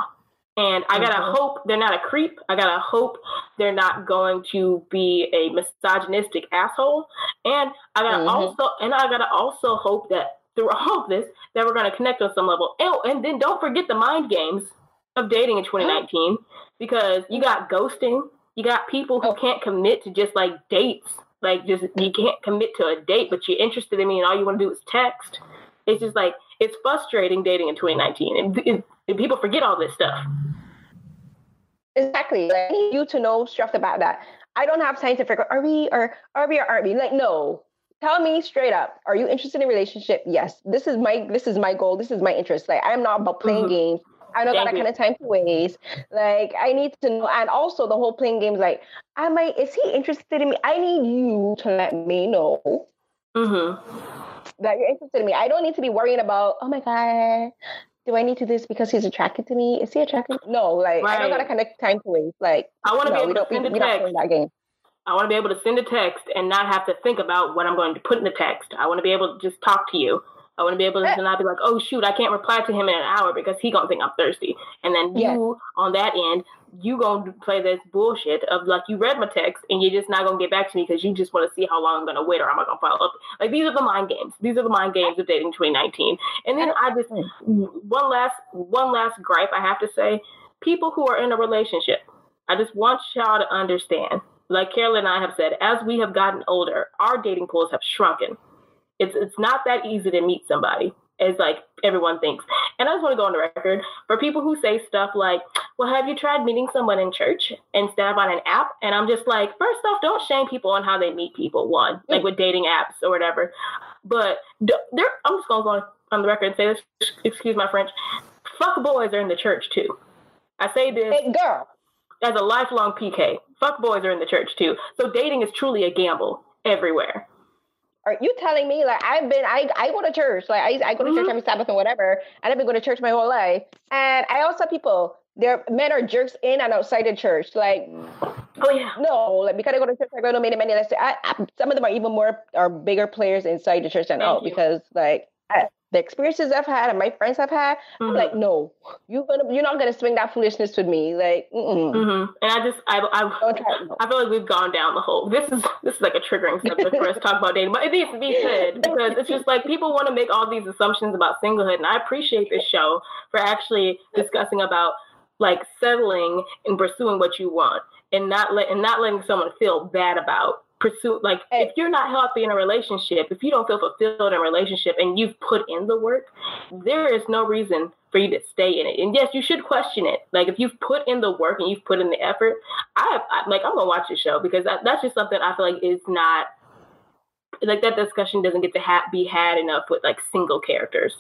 And I gotta Mhm. hope they're not a creep. I gotta hope they're not going to be a misogynistic asshole. And I gotta Mhm. also and I gotta also hope that through all of this that we're gonna connect on some level. Oh, and then don't forget the mind games of dating in 2019 because you got ghosting, you got people who Oh. can't commit to just like dates. Like just you can't commit to a date, but you're interested in me and all you want to do is text. It's just like it's frustrating dating in 2019, and, and, and people forget all this stuff. exactly. Like, I need you to know stuff about that. I don't have time to figure. Are we or are we or are we? Like, no. Tell me straight up. Are you interested in a relationship? Yes. This is my this is my goal. This is my interest. Like, I'm not about playing Mhm. games. I don't got that kind of time to waste. Like, I need to know. And also, the whole playing games. Like, am I. Is he interested in me? I need you to let me know Mm-hmm. that you're interested in me. I don't need to be worrying about, oh my God, do I need to do this because he's attracted to me? Is he attracted? No, like I don't got Right. to connect time to waste. Like I want to no, be able to send a we not text. that game. I want to be able to send a text and not have to think about what I'm going to put in the text. I want to be able to just talk to you. I want to be able to Yeah. not be like, oh shoot, I can't reply to him in an hour because he gonna think I'm thirsty. And then Yeah. you on that end, you gonna play this bullshit of like you read my text and you're just not gonna get back to me because you just want to see how long I'm gonna wait or I'm I gonna follow up. Like these are the mind games. These are the mind games of dating 2019. And then I just one last one last gripe I have to say, people who are in a relationship, I just want y'all to understand. Like Carolyn and I have said, as we have gotten older, our dating pools have shrunken. It's it's not that easy to meet somebody as like everyone thinks. And I just want to go on the record for people who say stuff like, "Well, have you tried meeting someone in church instead of on an app?" And I'm just like, first off, don't shame people on how they meet people. One, like with dating apps or whatever. But there, I'm just gonna go on, on the record and say this. Excuse my French. Fuck boys are in the church too. I say this Hey, girl, as a lifelong PK. Fuck boys are in the church too. So dating is truly a gamble everywhere. Are you telling me like I've been I I go to church like I I go to church Mhm. every Sabbath and whatever, and I've been going to church my whole life, and I also people. There, men are jerks in and outside the church. Like, Oh yeah. no, like because I go to church, I go to many, many. Let's say, I, I, some of them are even more are bigger players inside the church than Thank out you. because like I, the experiences I've had and my friends have had, I'm Mhm. like, no, you're gonna, you're not gonna swing that foolishness with me. Like, mm-mm. Mhm. And I just I I. I feel like we've gone down the whole. This is this is like a triggering subject for us to talk about dating, but it needs to be said because it's just like people want to make all these assumptions about singlehood, and I appreciate this show for actually discussing about like settling and pursuing what you want, and not let and not letting someone feel bad about pursue. Like if you're not healthy in a relationship, if you don't feel fulfilled in a relationship, and you've put in the work, there is no reason for you to stay in it. And yes, you should question it. Like if you've put in the work and you've put in the effort, I, I like I'm gonna watch the show because that, that's just something I feel like is not like that discussion doesn't get to ha- be had enough with like single characters.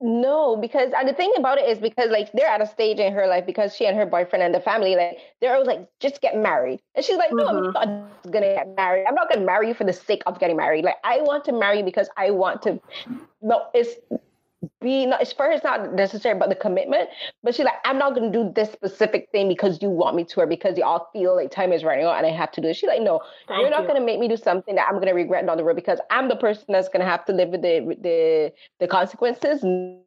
No, because and the thing about it is because like they're at a stage in her life because she and her boyfriend and the family like they're always like just get married, and she's like, no, Mhm. I'm not gonna get married. I'm not gonna marry you for the sake of getting married. Like I want to marry you because I want to. No, it's be not. Her. Not necessary about the commitment, but she's like, I'm not gonna do this specific thing because you want me to, or because y'all feel like time is running out and I have to do it. She's like, no, Thank you're not you. going to make me do something that I'm going to regret down the road because I'm the person that's going to have to live with the the the consequences.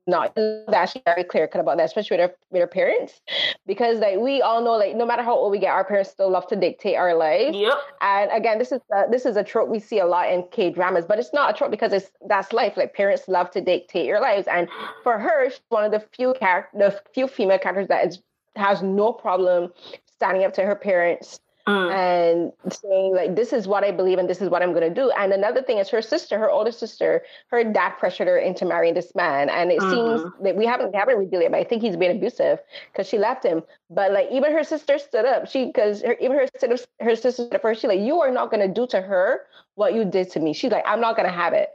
Not that she's very clear cut about that, especially with her with her parents, because like we all know, like no matter how old we get, our parents still love to dictate our lives. Yep. And again, this is uh, this is a trope we see a lot in K dramas, but it's not a trope because it's that's life. Like parents love to dictate your lives, and for her, she's one of the few character, the few female characters that is has no problem standing up to her parents Mm. and saying like this is what I believe and this is what I'm going to do. And another thing is her sister, her older sister, her dad pressured her into marrying this man, and it mm-hmm. seems that we haven't haven't revealed it, but I think he's been abusive because she left him. But like even her sister stood up. She because even her sister her sister at first she like you are not going to do to her what you did to me. She's like I'm not going to have it.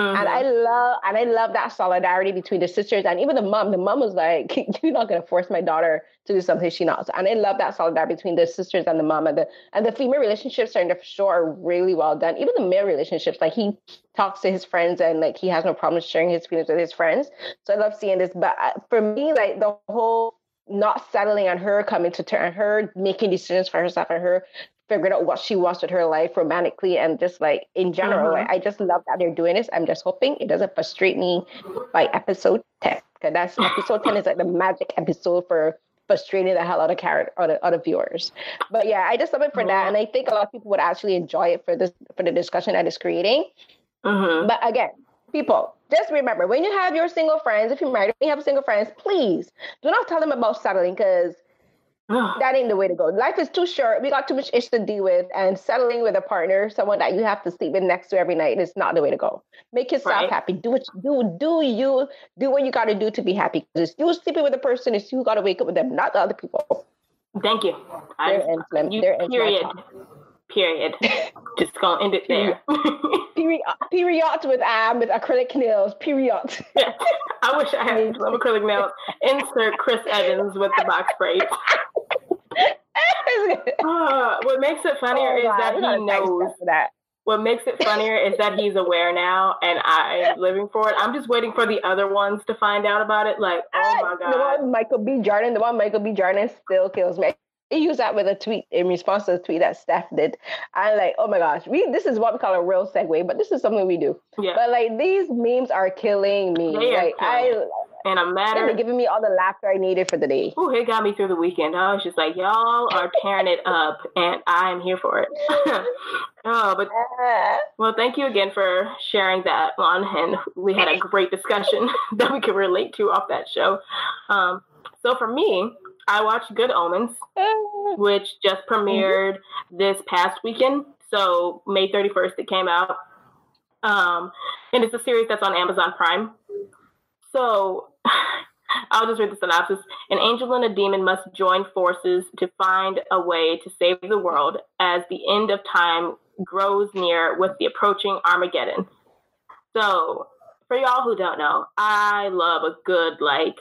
Mm-hmm. And I mm-hmm. love and I love that solidarity between the sisters and even the mom. The mom was like, "You're not gonna force my daughter to do something she knows." And I love that solidarity between the sisters and the mom and the and the female relationships are in the show are really well done. Even the male relationships, like he talks to his friends and like he has no problem sharing his feelings with his friends. So I love seeing this. But uh, for me, like the whole not settling on her coming to term, her making decisions for herself and her figured out what she wants with her life romantically and just like in general. Mm-hmm. Like, I just love that they're doing this. I'm just hoping it doesn't frustrate me by episode 10. Because that's episode 10 is like the magic episode for frustrating the hell out of character out of, out of viewers. But yeah, I just love it for mm-hmm. that. And I think a lot of people would actually enjoy it for this for the discussion that it's creating. Mm-hmm. But again, people, just remember when you have your single friends, if you're married, you have single friends, please do not tell them about settling because that ain't the way to go. Life is too short. We got too much ish to deal with, and settling with a partner, someone that you have to sleep in next to every night, is not the way to go. Make yourself right. happy. Do what you do. Do you do what you got to do to be happy? Because you sleeping with a person, it's you got to wake up with them, not the other people. Thank you. You, period. Period. Just gonna end it there. period. Period with um with acrylic nails. Period. yeah. I wish I had some acrylic nails. Insert Chris Evans with the box braids. uh, what makes it funnier oh, is that he knows that. What makes it funnier is that he's aware now, and I'm living for it. I'm just waiting for the other ones to find out about it. Like, oh my god, the one Michael B. Jordan, the one Michael B. Jordan still kills me. He used that with a tweet in response to the tweet that Steph did. I'm like, oh my gosh, we this is what we call a real segue, but this is something we do. Yeah. But like these memes are killing me. They like I and a matter they're giving me all the laughter I needed for the day. Oh, it got me through the weekend. I was just like, y'all are tearing it up, and I'm here for it. oh, but well, thank you again for sharing that one, and we had a great discussion that we could relate to off that show. Um, so for me, I watched Good Omens, which just premiered mm-hmm. this past weekend. So May 31st, it came out. Um, and it's a series that's on Amazon Prime. So I'll just read the synopsis. An angel and a demon must join forces to find a way to save the world as the end of time grows near with the approaching Armageddon. So, for y'all who don't know, I love a good, like,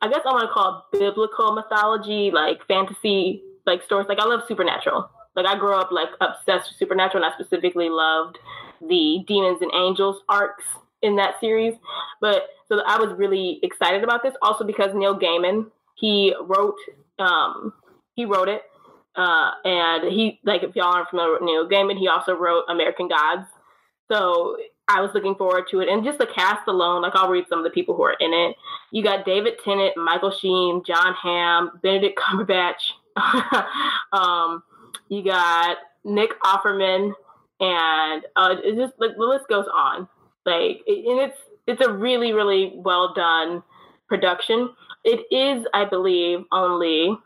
I guess I want to call it biblical mythology, like fantasy, like stories. Like, I love supernatural. Like, I grew up, like, obsessed with supernatural, and I specifically loved the demons and angels arcs in that series. But so I was really excited about this also because Neil Gaiman, he wrote um he wrote it. Uh and he like if y'all aren't familiar with Neil Gaiman, he also wrote American Gods. So I was looking forward to it. And just the cast alone, like I'll read some of the people who are in it. You got David Tennant, Michael Sheen, Jon Hamm, Benedict Cumberbatch. um, you got Nick Offerman, and uh, it just like the list goes on. Like, and it's it's a really really well done production. It is, I believe, only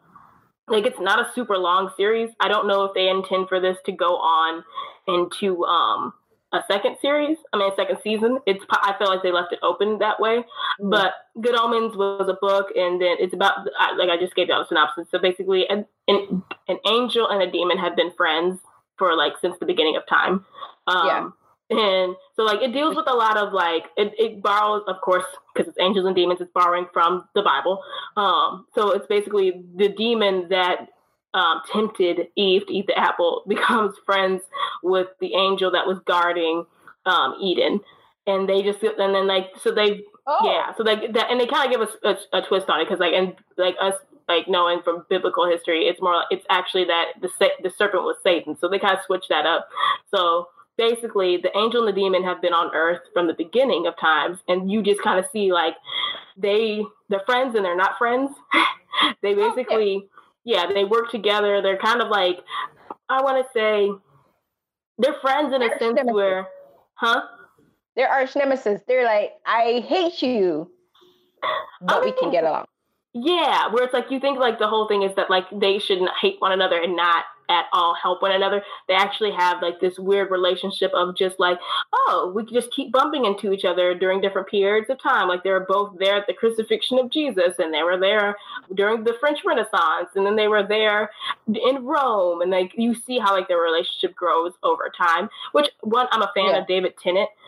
like it's not a super long series. I don't know if they intend for this to go on into um a second series. I mean, a second season. It's I feel like they left it open that way. Mm-hmm. But Good Omens was a book, and then it's about like I just gave y'all a synopsis. So basically, an, an an angel and a demon have been friends for like since the beginning of time. Um, yeah and so like it deals with a lot of like it, it borrows of course because it's angels and demons it's borrowing from the bible. Um so it's basically the demon that um, tempted eve to eat the apple becomes friends with the angel that was guarding um eden. And they just and then like so they oh. yeah so like that and they kind of give us a, a, twist on it because like and like us like knowing from biblical history it's more it's actually that the the serpent was satan. So they kind of switch that up. So basically the angel and the demon have been on earth from the beginning of times and you just kind of see like they they're friends and they're not friends. They basically okay. yeah they work together. They're kind of like i want to say they're friends in a sense nemesis. where huh? They're arch nemesis. They're like i hate you. But I mean, we can get along. yeah where it's like you think like the whole thing is that like they shouldn't hate one another and not at all help one another. They actually have like this weird relationship of just like, oh, we just keep bumping into each other during different periods of time. Like they were both there at the crucifixion of Jesus, and they were there during the French Renaissance, and then they were there in Rome, and like you see how like their relationship grows over time. Which one I'm a fan yeah. of David Tennant.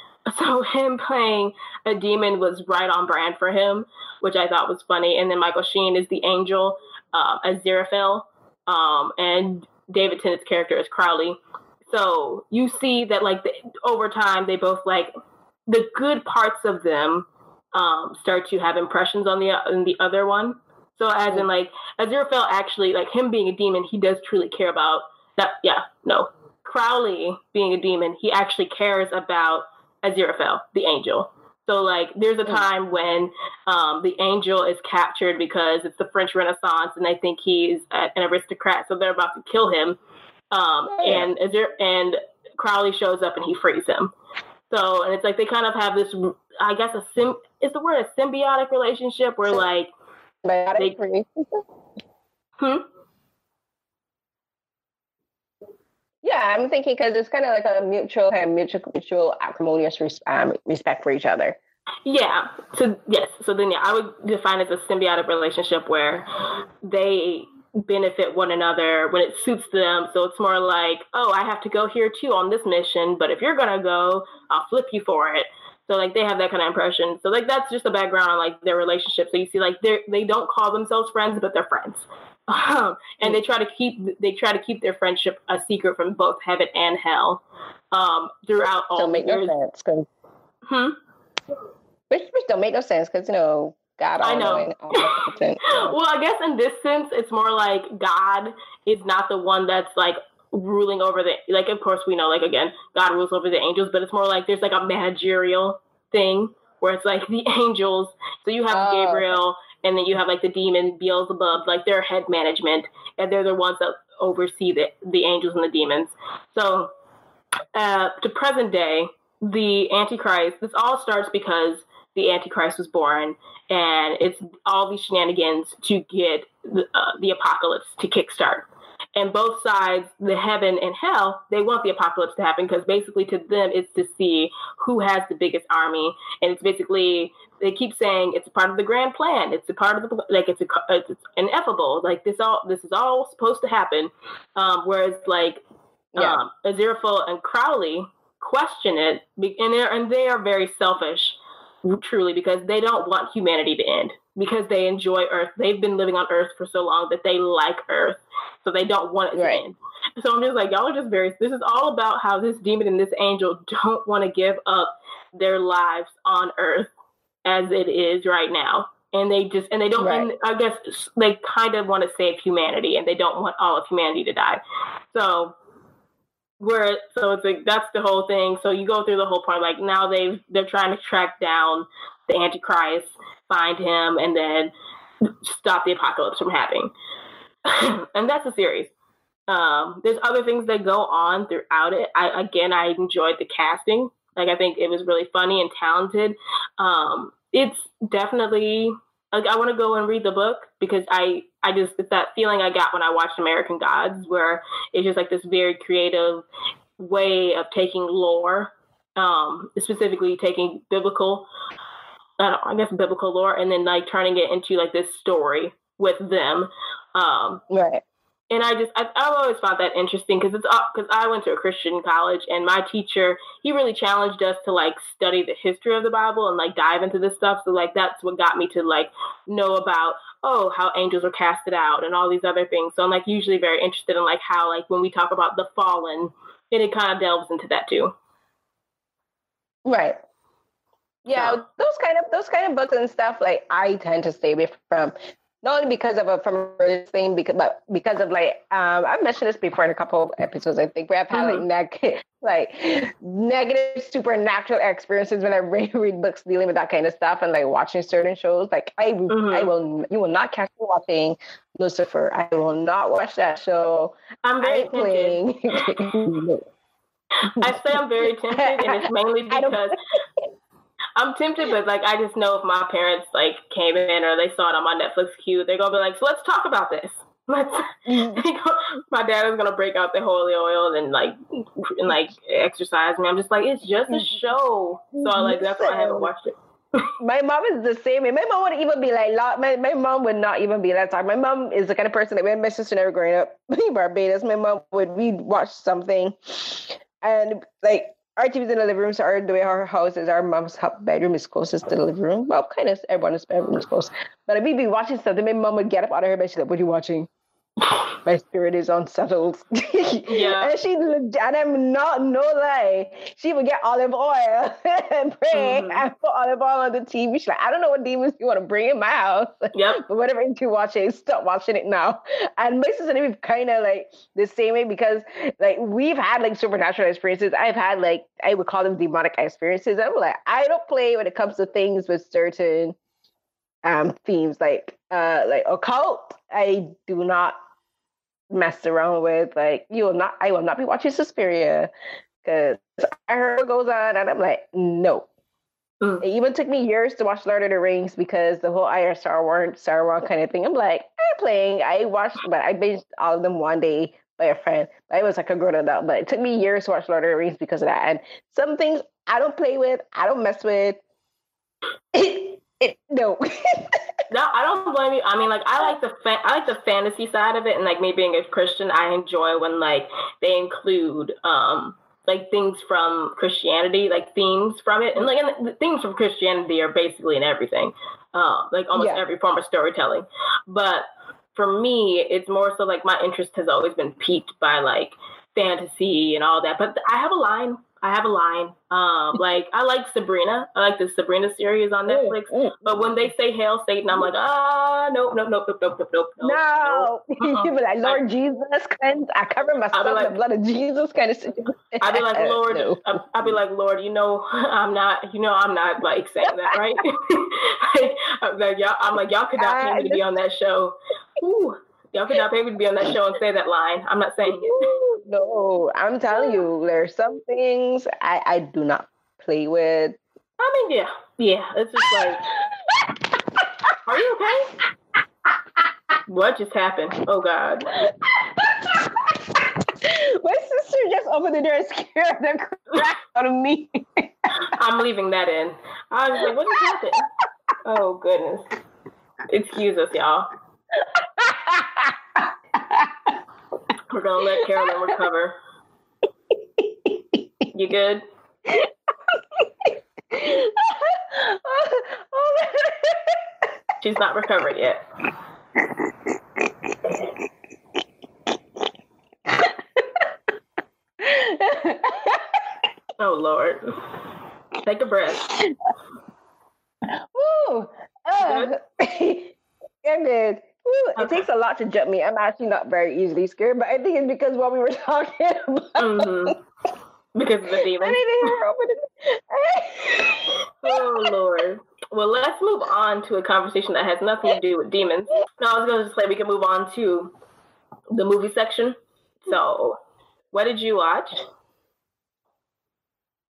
So him playing a demon was right on brand for him, which I thought was funny. And then Michael Sheen is the angel, uh, Aziraphale, um, and David Tennant's character is Crowley. So you see that like the, over time they both like the good parts of them um, start to have impressions on the on the other one. So as in like Aziraphale actually like him being a demon, he does truly care about that. Yeah, no, Crowley being a demon, he actually cares about Aziraphale, the angel. So like there's a mm. time when um, the angel is captured because it's the French Renaissance and they think he's an aristocrat, so they're about to kill him. Um, and Azir- and Crowley shows up and he frees him. So and it's like they kind of have this, I guess a sim is the word a symbiotic relationship where like symbiotic they, hmm. Yeah, I'm thinking because it's kind of like a mutual, kind of mutual, mutual acrimonious res- um, respect for each other. Yeah. So yes. So then, yeah, I would define it as a symbiotic relationship where they benefit one another when it suits them. So it's more like, oh, I have to go here too on this mission, but if you're gonna go, I'll flip you for it. So like they have that kind of impression. So like that's just the background on like their relationship. So you see like they they don't call themselves friends, but they're friends. Um, and they try to keep they try to keep their friendship a secret from both heaven and hell um, throughout all. Don't make years. no sense. Cause, hmm. Which, which don't make no sense because you know God. I know. well, I guess in this sense, it's more like God is not the one that's like ruling over the like. Of course, we know like again, God rules over the angels, but it's more like there's like a managerial thing where it's like the angels. So you have oh. Gabriel and then you have like the demon Beelzebub, like their head management, and they're the ones that oversee the the angels and the demons. So, uh, to present day, the Antichrist. This all starts because the Antichrist was born, and it's all these shenanigans to get the, uh, the apocalypse to kickstart and both sides, the heaven and hell, they want the apocalypse to happen because basically to them it's to see who has the biggest army, and it's basically they keep saying it's a part of the grand plan. It's a part of the like it's a it's ineffable. Like this all this is all supposed to happen. Um, whereas like yeah. um, Aziraphale and Crowley question it, and they and they are very selfish, truly, because they don't want humanity to end because they enjoy Earth. They've been living on Earth for so long that they like Earth, so they don't want it right. to end. So I'm just like, y'all are just very. This is all about how this demon and this angel don't want to give up their lives on Earth as it is right now. And they just, and they don't, right. and I guess they kind of want to save humanity and they don't want all of humanity to die. So, where, so it's like, that's the whole thing. So you go through the whole point, like now they've, they're trying to track down the Antichrist, find him, and then stop the apocalypse from happening. and that's a series. Um, there's other things that go on throughout it. I, again, I enjoyed the casting. Like I think it was really funny and talented. Um, it's definitely like I want to go and read the book because I I just it's that feeling I got when I watched American Gods where it's just like this very creative way of taking lore, um, specifically taking biblical, I, I guess biblical lore, and then like turning it into like this story with them. Um, right and I just I, have always found that interesting because it's because I went to a Christian college and my teacher he really challenged us to like study the history of the Bible and like dive into this stuff. So like that's what got me to like know about oh how angels were casted out and all these other things. So I'm like usually very interested in like how like when we talk about the fallen, and it kind of delves into that too. Right. Yeah, so. those kind of those kind of books and stuff like I tend to stay away from not only because of a from religious thing, because but because of like um, I've mentioned this before in a couple of episodes, I think, where I've had mm-hmm. like neg- like negative supernatural experiences when I read, read books dealing with that kind of stuff and like watching certain shows. Like I mm-hmm. I will you will not catch me watching Lucifer. I will not watch that show. I'm very playing. I say I'm very tempted, and it's mainly because I'm tempted, but like I just know if my parents like came in or they saw it on my Netflix queue, they're gonna be like, "So let's talk about this." my, my dad is gonna break out the holy oil and like and like exercise me. I'm just like, it's just a mm-hmm. show. So I like that's why I haven't watched it. my mom is the same. My mom would even be like, my, my mom would not even be that type. My mom is the kind of person that when my sister never growing up in Barbados, my mom would we'd watch something and like our TV's in the living room, so our the way our house is, our mom's bedroom is closest to the living room. Well, kind of everyone's bedroom is close. But we'd be watching something, my mom would get up out of her bed. She's like, "What are you watching?" My spirit is unsettled. yeah. and she and I'm not no lie. She would get olive oil and pray mm-hmm. and put olive oil on the TV. She's like, I don't know what demons you want to bring in my house. Yep. but whatever you're watching, stop watching it now. And my sister and we've kind of like the same way because like we've had like supernatural experiences. I've had like I would call them demonic experiences. I'm like, I don't play when it comes to things with certain um themes like uh like occult. I do not messed around with. Like you will not, I will not be watching Suspiria because I heard what goes on, and I'm like, no. Mm. It even took me years to watch Lord of the Rings because the whole I Star Wars, Star Wars kind of thing. I'm like, I'm playing. I watched, but I binged all of them one day by a friend. I was like a grown adult, but it took me years to watch Lord of the Rings because of that. And some things I don't play with, I don't mess with. It, no. no, I don't blame you. I mean, like I like the fa- I like the fantasy side of it, and like me being a Christian, I enjoy when like they include um like things from Christianity, like themes from it, and like and the themes from Christianity are basically in everything, um, like almost yeah. every form of storytelling. But for me, it's more so like my interest has always been piqued by like fantasy and all that. But I have a line I have a line. Um, like I like Sabrina. I like the Sabrina series on Netflix. Mm, mm, but when they say "Hail Satan," I'm like, ah, nope, nope, nope, nope, nope, nope, nope. No, nope. Uh-uh. you be like, Lord I, Jesus, cleanse. I cover myself like, in the blood of Jesus, kind of situation. I'd be like, Lord, no. I'd be like, Lord, you know, I'm not, you know, I'm not like saying that, right? like, I'm like, y'all, I'm like, y'all could not pay me to be on that show. Ooh. Y'all could not pay me to be on that show and say that line. I'm not saying it. No, I'm telling you, there's some things I, I do not play with. I mean, yeah, yeah. It's just like, are you okay? What just happened? Oh God. My sister just opened the door and scared the crap out of me. I'm leaving that in. I was like, what just happened? Oh goodness. Excuse us, y'all. We're gonna let Carolyn recover. You good? She's not recovered yet. oh Lord. Take a breath. Ooh. Uh, I'm good. Ooh, it takes a lot to jump me. I'm actually not very easily scared, but I think it's because what we were talking about. Mm-hmm. Because of the demon. oh Lord. Well, let's move on to a conversation that has nothing to do with demons. No, I was going to say we can move on to the movie section. So, what did you watch?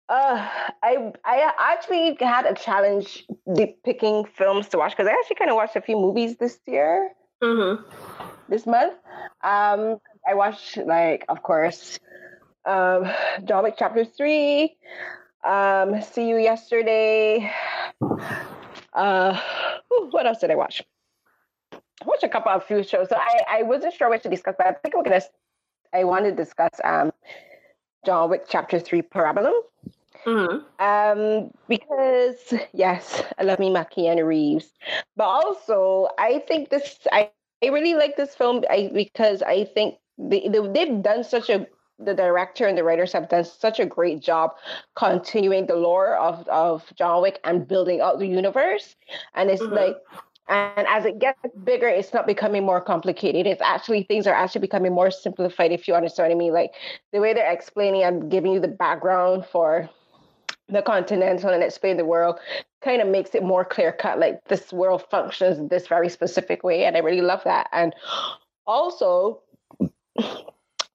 Uh, I I actually had a challenge picking films to watch because I actually kind of watched a few movies this year mm-hmm. this month. Um, I watched like, of course, um, John Wick Chapter Three. Um, See You Yesterday. Uh, what else did I watch? I watched a couple of few shows. So I, I wasn't sure what to discuss, but I think we're gonna. I want to discuss um, John Wick Chapter Three Parabellum. Mm-hmm. Um, because yes, I love me my Keanu Reeves, but also I think this I, I really like this film I, because I think they, they've done such a the director and the writers have done such a great job continuing the lore of of John Wick and building out the universe, and it's mm-hmm. like and as it gets bigger, it's not becoming more complicated. It's actually things are actually becoming more simplified, if you understand what I mean. Like the way they're explaining and giving you the background for the continental and explain the world kind of makes it more clear cut like this world functions this very specific way and i really love that and also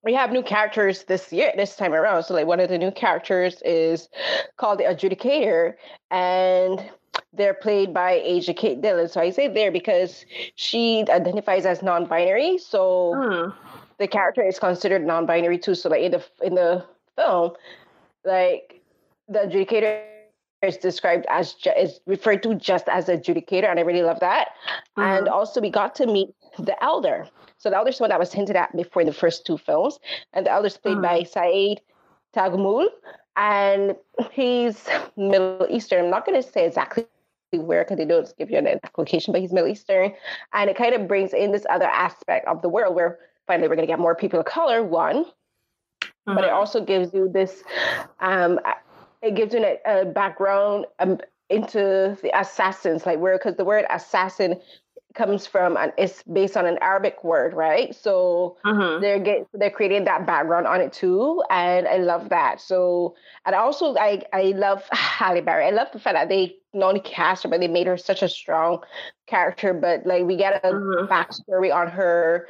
we have new characters this year this time around so like one of the new characters is called the adjudicator and they're played by Asia Kate Dillon. So I say there because she identifies as non-binary. So mm. the character is considered non-binary too. So like in the in the film, like the adjudicator is described as ju- is referred to just as adjudicator, and I really love that. Mm-hmm. And also, we got to meet the elder. So the elder is one that was hinted at before in the first two films, and the elder is played mm-hmm. by Saeed Taghmaoui, and he's Middle Eastern. I'm not going to say exactly where because they don't give you an location, but he's Middle Eastern, and it kind of brings in this other aspect of the world where finally we're going to get more people of color. One, mm-hmm. but it mm-hmm. also gives you this um, it gives you a, a background um, into the assassins, like where because the word assassin comes from and it's based on an Arabic word, right? So mm-hmm. they're get, they're creating that background on it too, and I love that. So and also I I love Halle Berry. I love the fact that they not only cast her, but they made her such a strong character. But like we get a mm-hmm. backstory on her.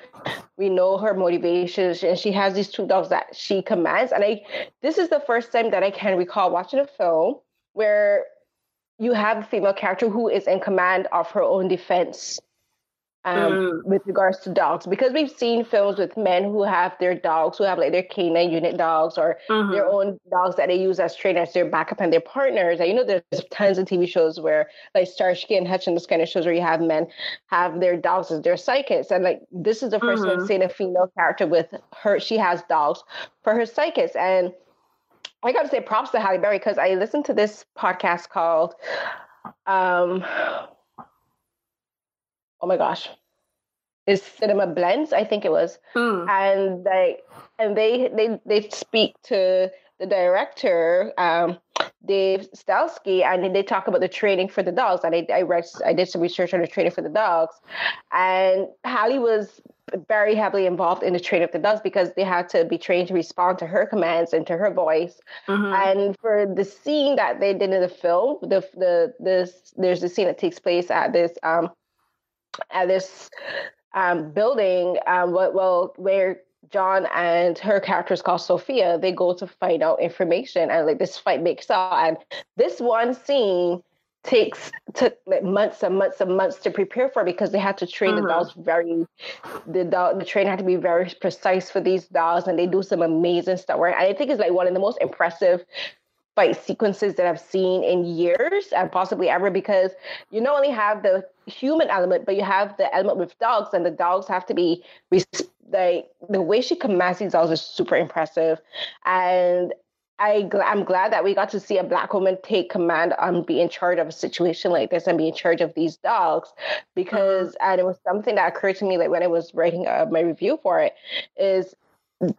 We know her motivations, and she has these two dogs that she commands. And I this is the first time that I can recall watching a film where you have a female character who is in command of her own defense um, mm. with regards to dogs because we've seen films with men who have their dogs who have like their canine unit dogs or mm-hmm. their own dogs that they use as trainers their backup and their partners and you know there's tons of tv shows where like starsky and hutch and those kind of shows where you have men have their dogs as their psychics and like this is the 1st mm-hmm. one seeing a female character with her she has dogs for her psychics and I got to say props to Halle Berry because I listened to this podcast called um, oh my gosh, is Cinema Blends, I think it was, mm. and they and they they they speak to the director um, Dave Stahelski, and they talk about the training for the dogs. And I, I read, I did some research on the training for the dogs, and Halle was very heavily involved in the training of the dogs because they had to be trained to respond to her commands and to her voice. Mm-hmm. And for the scene that they did in the film, the the this there's a scene that takes place at this um at this um, building, um, well, where John and her character is called Sophia, they go to find out information, and like this fight makes out. And this one scene takes took like months and months and months to prepare for because they had to train mm-hmm. the dolls very the dog the train had to be very precise for these dolls and they do some amazing stuff and I think it's like one of the most impressive fight sequences that I've seen in years and possibly ever because you not only have the human element, but you have the element with dogs, and the dogs have to be like the way she commands these dogs is super impressive. And I I'm glad that we got to see a black woman take command and be in charge of a situation like this and be in charge of these dogs because mm-hmm. and it was something that occurred to me like when I was writing uh, my review for it is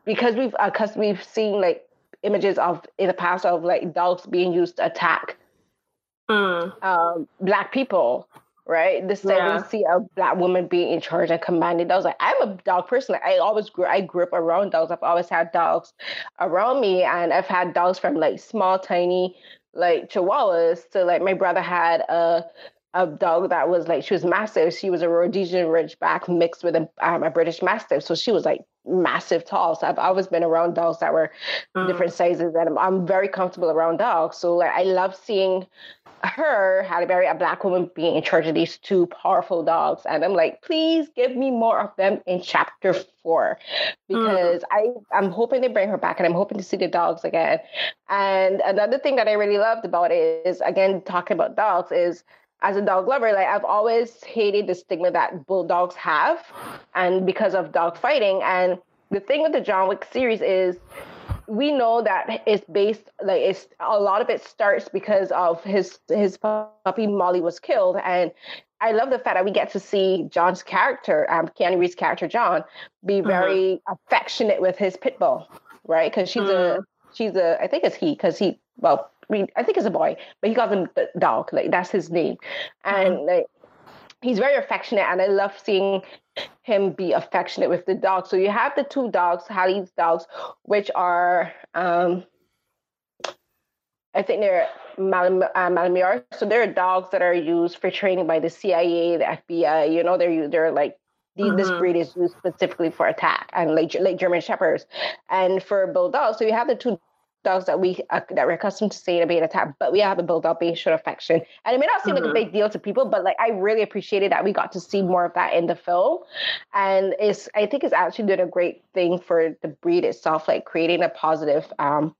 because we've because uh, we've seen like images of in the past of like dogs being used to attack mm. um, black people right? This time yeah. we see a black woman being in charge and commanding dogs. Like I'm a dog person. Like, I always grew I grew up around dogs. I've always had dogs around me and I've had dogs from like small, tiny like chihuahuas to like my brother had a a dog that was like she was massive. She was a Rhodesian Ridgeback mixed with a, um, a British Mastiff, so she was like massive tall. So I've always been around dogs that were mm. different sizes, and I'm, I'm, very comfortable around dogs. So like I love seeing her Halle Berry, a black woman, being in charge of these two powerful dogs, and I'm like, please give me more of them in chapter four, mm. because mm. I I'm hoping they bring her back, and I'm hoping to see the dogs again. And another thing that I really loved about it is again talking about dogs is as a dog lover, like I've always hated the stigma that bulldogs have, and because of dog fighting. And the thing with the John Wick series is we know that it's based like it's a lot of it starts because of his his puppy Molly was killed, and I love the fact that we get to see John's character, um, Keanu Reeves' character John, be mm-hmm. very mm-hmm. affectionate with his pit bull, right? Because she's mm. a she's a I think it's he because he well mean, I think it's a boy, but he calls him the dog. Like that's his name, and mm-hmm. like he's very affectionate, and I love seeing him be affectionate with the dog. So you have the two dogs, Halle's dogs, which are um, I think they're Mal- uh. So they're dogs that are used for training by the CIA, the FBI. You know, they're they're like mm-hmm. this breed is used specifically for attack and like like German shepherds, and for bulldogs. So you have the two dogs that we uh, that we're accustomed to seeing a being attacked, but we have to build up a show affection. And it may not seem mm-hmm. like a mm-hmm. big deal to people, but like I really appreciated that we got to see more of that in the film. And it's I think it's actually doing a great thing for the breed itself, like creating a positive um,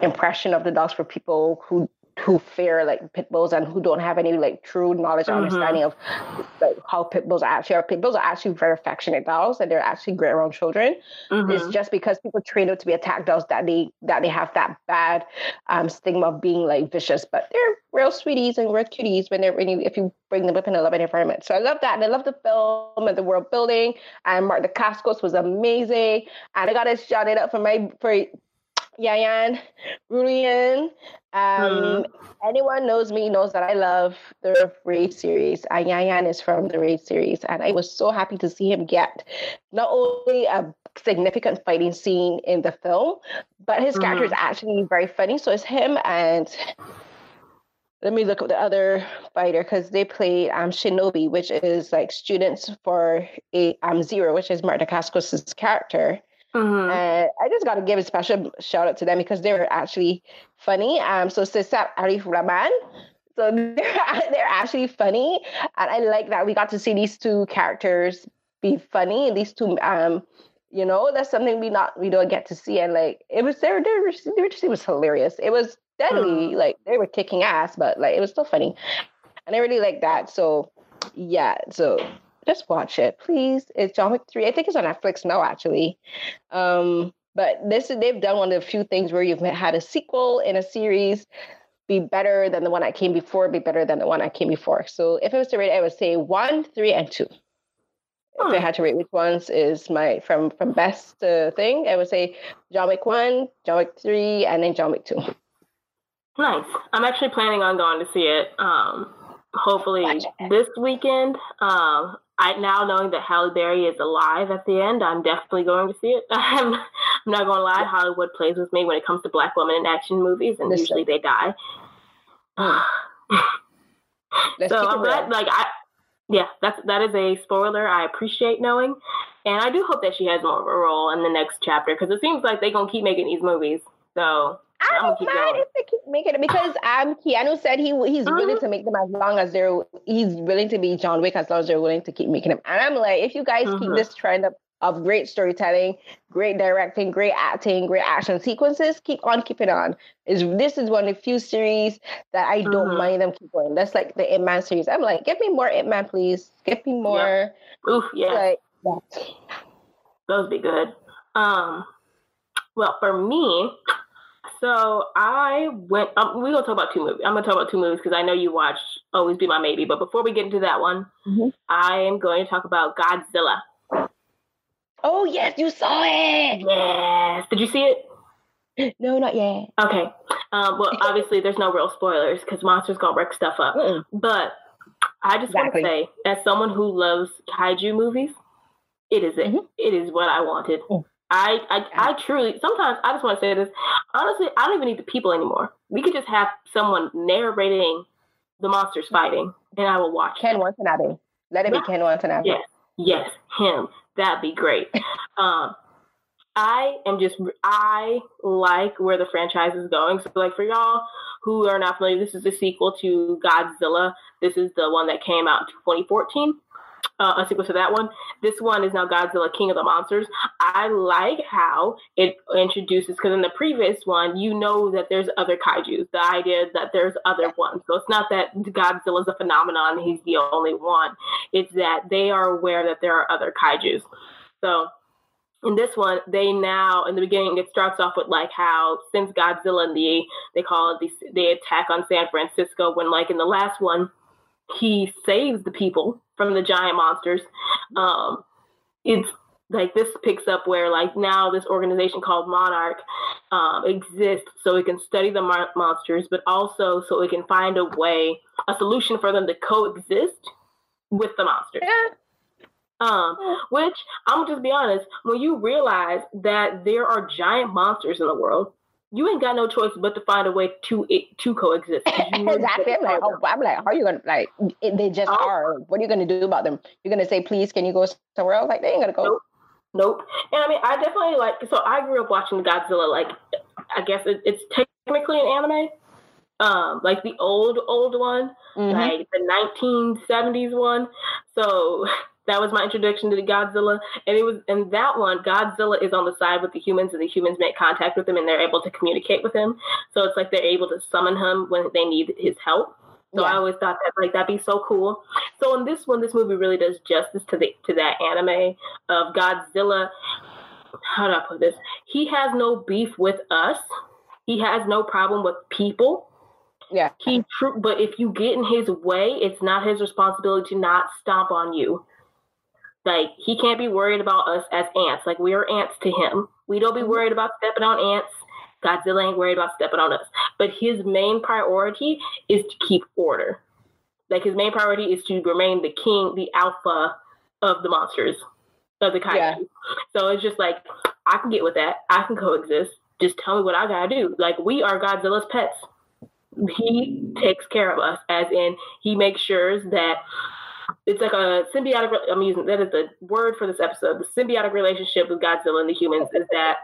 impression of the dogs for people who who fear like pit bulls and who don't have any like true knowledge or mm-hmm. understanding of like how pit bulls actually are. Pit bulls are actually very affectionate dogs and they're actually great around children. Mm-hmm. It's just because people train them to be attack dogs that they that they have that bad um, stigma of being like vicious, but they're real sweeties and real cuties when they're when you if you bring them up in a loving environment. So I love that. And I love the film and the world building. And Mark Dacascos was amazing. And I got to shout it up for my for Yayan, Ruhian. Um, mm-hmm. Anyone knows me knows that I love the Raid series. And Yayan is from the Raid series, and I was so happy to see him get not only a significant fighting scene in the film, but his mm-hmm. character is actually very funny. So it's him and let me look at the other fighter because they played um, Shinobi, which is like students for a um, Zero, which is Mark Dacascos' character. Mm-hmm. And I just got to give a special shout out to them because they were actually funny. Um, so Cecep Arif Rahman. So they're, they're actually funny. And I like that we got to see these two characters be funny. These two, um, you know, that's something we not we don't get to see. And like it was they were, they were just, it was hilarious. It was deadly. Mm-hmm. Like they were kicking ass, but like it was still funny. And I really like that. So yeah, so just watch it, please. It's John Wick 3. I think it's on Netflix now, actually. Um, but this they've done one of the few things where you've had a sequel in a series be better than the one that came before, be better than the one that came before. So if it was to rate, I would say one, three, and two. Huh. If I had to rate which ones is my from from best uh, thing, I would say John Wick one, John Wick three, and then John Wick two. Nice. I'm actually planning on going to see it. Um, hopefully this weekend. Um, I now knowing that Halle Berry is alive at the end, I'm definitely going to see it. I'm, I'm not going to lie, Hollywood plays with me when it comes to black women in action movies, and usually they die. so I'm glad, like I, yeah, that's that is a spoiler. I appreciate knowing, and I do hope that she has more of a role in the next chapter because it seems like they're gonna keep making these movies. So I don't mind if they keep making it because um Keanu said he he's uh-huh. willing to make them as long as they're he's willing to be John Wick as long as they're willing to keep making them. And I'm like, if you guys uh-huh. keep this trend of of great storytelling, great directing, great acting, great action sequences, keep on keeping on. Is this is one of the few series that I don't uh-huh. mind them keep going. That's like the Ip Man series. I'm like, give me more Ip Man, please. Give me more. Yeah. Oof, yeah. Like, yeah. Those be good. Um, well, for me, so I went. Um, we're gonna talk about two movies. I'm gonna talk about two movies because I know you watched Always Be My Maybe. But before we get into that one, mm-hmm. I am going to talk about Godzilla. Oh yes, you saw it. Yes. Did you see it? No, not yet. Okay. Um, well, obviously, there's no real spoilers because monsters gonna wreck stuff up. Mm-mm. But I just exactly. want to say, as someone who loves kaiju movies, it is it. Mm-hmm. It is what I wanted. Mm. I, I, I truly sometimes I just want to say this. Honestly, I don't even need the people anymore. We could just have someone narrating the monsters fighting, and I will watch. Ken Watanabe. Let it yeah. be Ken Watanabe. Yes, yes, him. That'd be great. um, I am just I like where the franchise is going. So, like for y'all who are not familiar, this is the sequel to Godzilla. This is the one that came out in 2014 uh, a sequel to that one. This one is now Godzilla King of the Monsters. I like how it introduces, because in the previous one, you know that there's other kaijus. The idea that there's other ones. So it's not that Godzilla's a phenomenon, he's the only one. It's that they are aware that there are other kaijus. So in this one, they now in the beginning it starts off with like how since Godzilla and the they call it the the attack on San Francisco when like in the last one he saves the people from the giant monsters. Um, it's like this picks up where like now this organization called Monarch um, exists so it can study the mo- monsters, but also so it can find a way, a solution for them to coexist with the monsters. Yeah. Um, which I'm just be honest, when you realize that there are giant monsters in the world, you ain't got no choice but to find a way to it to coexist. exactly. I'm like, oh, I'm like, how are you gonna like? It, they just oh. are. What are you gonna do about them? You're gonna say, please, can you go somewhere else? Like they ain't gonna go. Nope. nope. And I mean, I definitely like. So I grew up watching Godzilla like I guess it, it's technically an anime, um, like the old old one, mm-hmm. like the 1970s one. So that was my introduction to the Godzilla, and it was in that one. Godzilla is on the side with the humans, and the humans make contact with him, and they're able to communicate with him. So it's like they're able to summon him when they need his help. So yeah. I always thought that like that'd be so cool. So in this one, this movie really does justice to the to that anime of Godzilla. How do I put this? He has no beef with us. He has no problem with people. Yeah. He true, but if you get in his way, it's not his responsibility to not stomp on you. Like he can't be worried about us as ants. Like we are ants to him. We don't be mm-hmm. worried about stepping on ants. Godzilla ain't worried about stepping on us. But his main priority is to keep order. Like his main priority is to remain the king, the alpha of the monsters of the kaiju. Yeah. So it's just like I can get with that. I can coexist. Just tell me what I gotta do. Like we are Godzilla's pets. He takes care of us, as in he makes sure that it's like a symbiotic. I'm using that is the word for this episode. The symbiotic relationship with Godzilla and the humans is that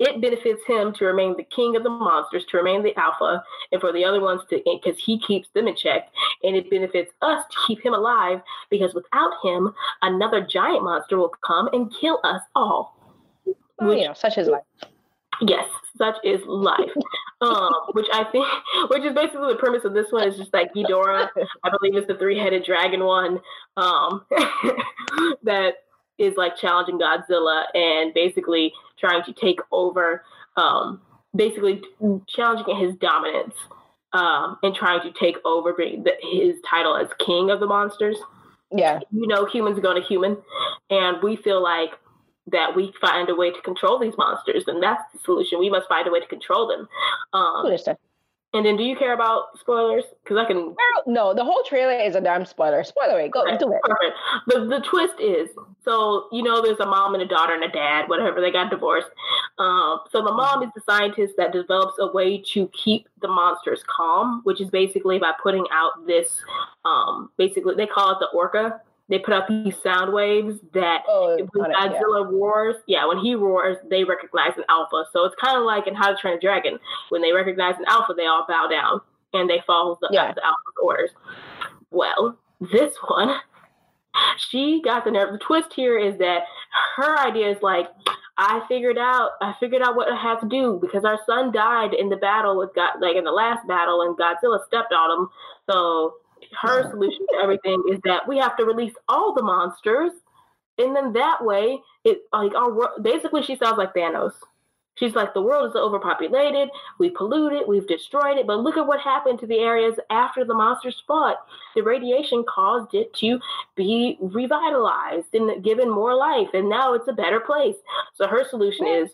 it benefits him to remain the king of the monsters, to remain the alpha, and for the other ones to, because he keeps them in check. And it benefits us to keep him alive because without him, another giant monster will come and kill us all. Oh, which, such is life. Yes, such is life. um, which I think, which is basically the premise of this one is just like Ghidorah. I believe it's the three-headed dragon one. Um, that is like challenging Godzilla and basically trying to take over, um, basically challenging his dominance um, and trying to take over the, his title as king of the monsters. Yeah. You know, humans go to human, and we feel like that we find a way to control these monsters, and that's the solution. We must find a way to control them. Um, and then, do you care about spoilers? Because I can. no, the whole trailer is a damn spoiler. Spoiler Go okay, do it. Perfect. The the twist is so you know there's a mom and a daughter and a dad, whatever. They got divorced. Um, so the mom is the scientist that develops a way to keep the monsters calm, which is basically by putting out this. Um, basically, they call it the orca they put out these sound waves that oh, when Godzilla yeah. roars, yeah, when he roars, they recognize an alpha. So it's kind of like in How to Train a Dragon. When they recognize an alpha, they all bow down and they follow the, yeah. the alpha's orders. Well, this one, she got the nerve. The twist here is that her idea is like, I figured out, I figured out what I have to do because our son died in the battle with God, like in the last battle, and Godzilla stepped on him. So her solution to everything is that we have to release all the monsters, and then that way, it like our basically she sounds like Thanos. She's like, the world is overpopulated, we polluted, we've destroyed it, but look at what happened to the areas after the monsters fought. The radiation caused it to be revitalized and given more life, and now it's a better place. So her solution is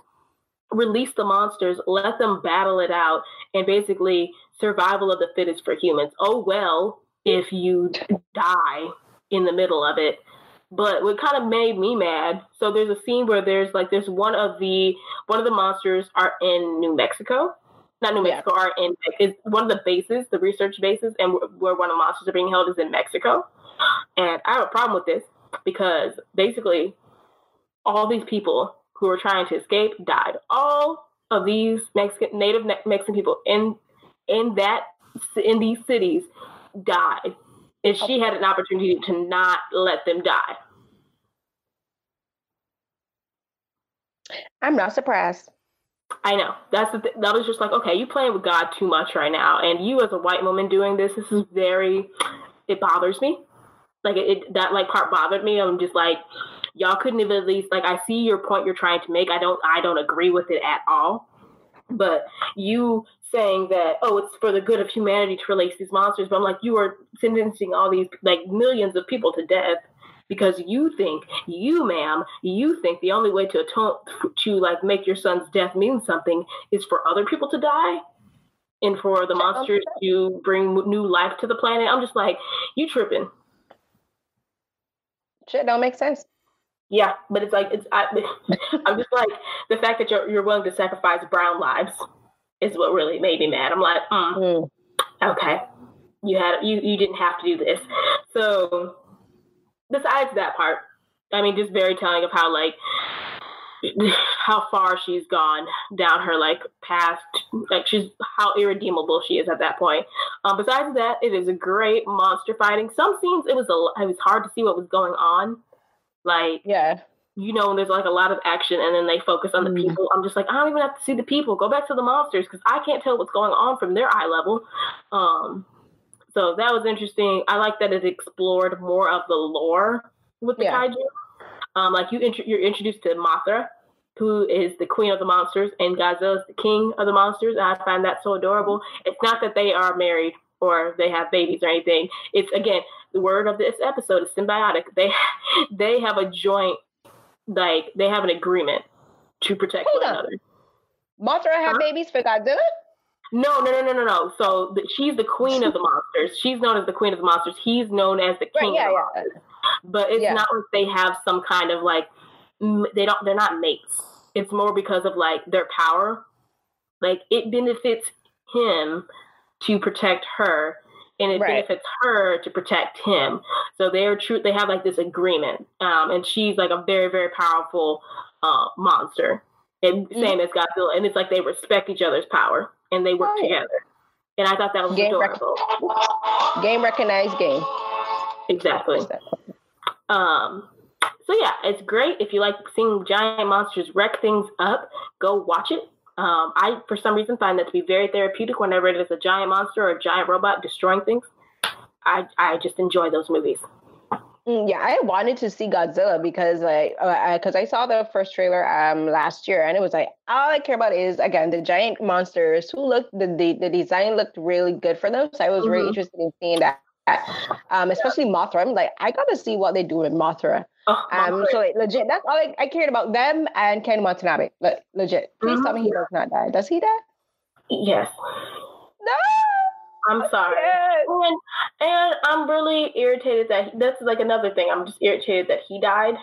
release the monsters, let them battle it out, and basically survival of the fittest for humans. Oh well, if you die in the middle of it. But what kind of made me mad, so there's a scene where there's like there's one of the one of the monsters are in New Mexico. Not New Mexico, yeah. are in is one of the bases, the research bases, and where one of the monsters are being held is in Mexico. And I have a problem with this because basically all these people who were trying to escape died. All of these Mexican native Mexican people in in that in these cities die if she had an opportunity to not let them die. I'm not surprised. I know. That's the th- that was just like, okay, you playing with God too much right now, and you as a white woman doing this, this is very. It bothers me. Like it, it that like part bothered me. I'm just like, y'all couldn't have at least like I see your point you're trying to make. I don't I don't agree with it at all. But you saying that oh it's for the good of humanity to release these monsters but i'm like you are sentencing all these like millions of people to death because you think you ma'am you think the only way to atone to like make your son's death mean something is for other people to die and for the monsters to bring new life to the planet. I'm just like you tripping. Shit don't make sense. Yeah but it's like it's I, i'm just like the fact that you're, you're willing to sacrifice brown lives is what really made me mad. I'm like, mm, mm. okay, you had you you didn't have to do this. So besides that part, I mean, just very telling of how like how far she's gone down her like past, like she's how irredeemable she is at that point. Um, besides that, it is a great monster fighting. Some scenes it was a it was hard to see what was going on. Like yeah, you know, when there's like a lot of action, and then they focus on the mm. people. I'm just like, I don't even have to see the people. Go back to the monsters because I can't tell what's going on from their eye level. Um, so that was interesting. I like that it explored more of the lore with the yeah. kaiju. Um, like you, int- you're introduced to Mothra, who is the queen of the monsters, and Godzilla is the king of the monsters. And I find that so adorable. It's not that they are married or they have babies or anything. It's again the word of this episode is symbiotic. They they have a joint like they have an agreement to protect Hold one on. another. Mothra have huh? babies for Godzilla? No, no, no, no, no, no. So the, she's the queen of the monsters. She's known as the queen of the monsters. He's known as the king right, yeah, of the yeah. monsters. But it's yeah. not like they have some kind of like they don't. They're not mates. It's more because of like their power. Like it benefits him to protect her, and it right. benefits her to protect him. So they're true. They have like this agreement, um, and she's like a very, very powerful uh, monster, and mm-hmm. same as Godzilla. And it's like they respect each other's power and they work oh, yeah. together. And I thought that was game adorable. Rec- game recognized game. Exactly. Um. So yeah, it's great if you like seeing giant monsters wreck things up. Go watch it. Um, I, for some reason, find that to be very therapeutic whenever it is a giant monster or a giant robot destroying things. I, I just enjoy those movies. Mm, yeah, I wanted to see Godzilla because like because uh, I, I, saw the first trailer um last year and it was like all I care about is again the giant monsters who looked the the, the design looked really good for them so I was mm-hmm. really interested in seeing that um especially Mothra I'm like I gotta see what they do with Mothra oh, um so like, legit that's all I, I, cared about them and Ken Watanabe like, legit please mm-hmm. tell me he mm-hmm. does not die does he die yes no I'm sorry. And, and I'm really irritated that he, that's like another thing. I'm just irritated that he died.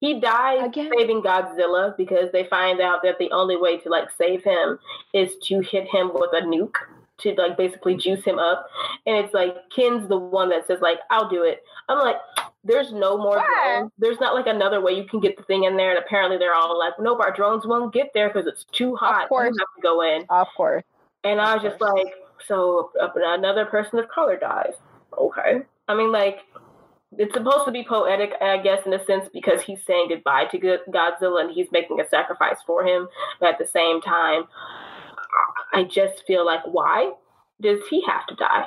He died Again? saving Godzilla because they find out that the only way to like save him is to hit him with a nuke to like basically juice him up. And it's like Ken's the one that says like I'll do it. I'm like there's no more drones. There's not like another way you can get the thing in there. And apparently they're all like, nope, our drones won't get there because it's too hot. Of course. You have to go in. Of course. And I was just like, so another person of color dies. Okay. I mean, like, it's supposed to be poetic, I guess, in a sense, because he's saying goodbye to Godzilla and he's making a sacrifice for him. But at the same time, I just feel like, why does he have to die?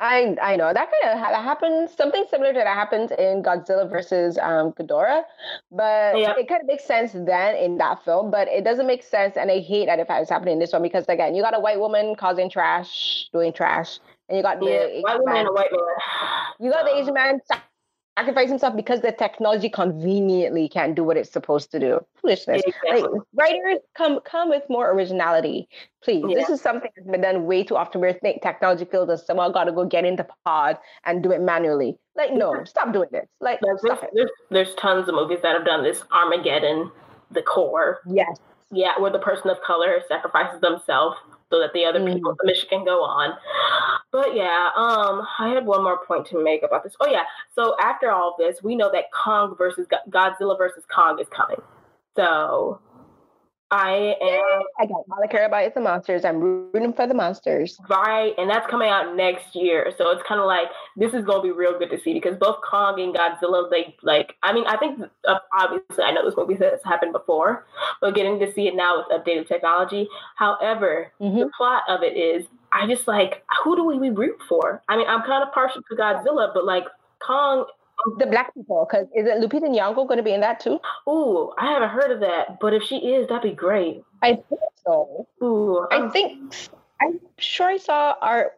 I I know that kind of happens. Something similar to that happens in Godzilla versus um, Ghidorah, but yeah. it kind of makes sense then in that film. But it doesn't make sense, and I hate that if it's happening in this one because again, you got a white woman causing trash, doing trash, and you got the yeah, white woman and a white man. You got the Asian man sacrifice himself because the technology conveniently can't do what it's supposed to do. Foolishness. Exactly. Like, writers come come with more originality, please. Yeah. This is something that's been done way too often. Where think technology feels us someone got to go get into the pod and do it manually. Like, no, stop doing this. Like, there's, there's, there's tons of movies that have done this. Armageddon, The Core. Yes. Yeah, where the person of color sacrifices themselves so that the other mm. people the mission can go on. But yeah, um, I had one more point to make about this. Oh yeah, so after all this, we know that Kong versus Godzilla versus Kong is coming. So I am. I got all I care about is the monsters. I'm rooting for the monsters. Right, and that's coming out next year. So it's kind of like this is gonna be real good to see because both Kong and Godzilla, they like. I mean, I think uh, obviously I know this movie has happened before, but getting to see it now with updated technology. However, mm-hmm. the plot of it is, I just like who do we root for? I mean, I'm kind of partial to Godzilla, but like Kong the black people, because is it Lupita Nyong'o going to be in that too? Ooh, I haven't heard of that, but if she is, that'd be great. I think so. Ooh, I um, think I'm sure I saw our.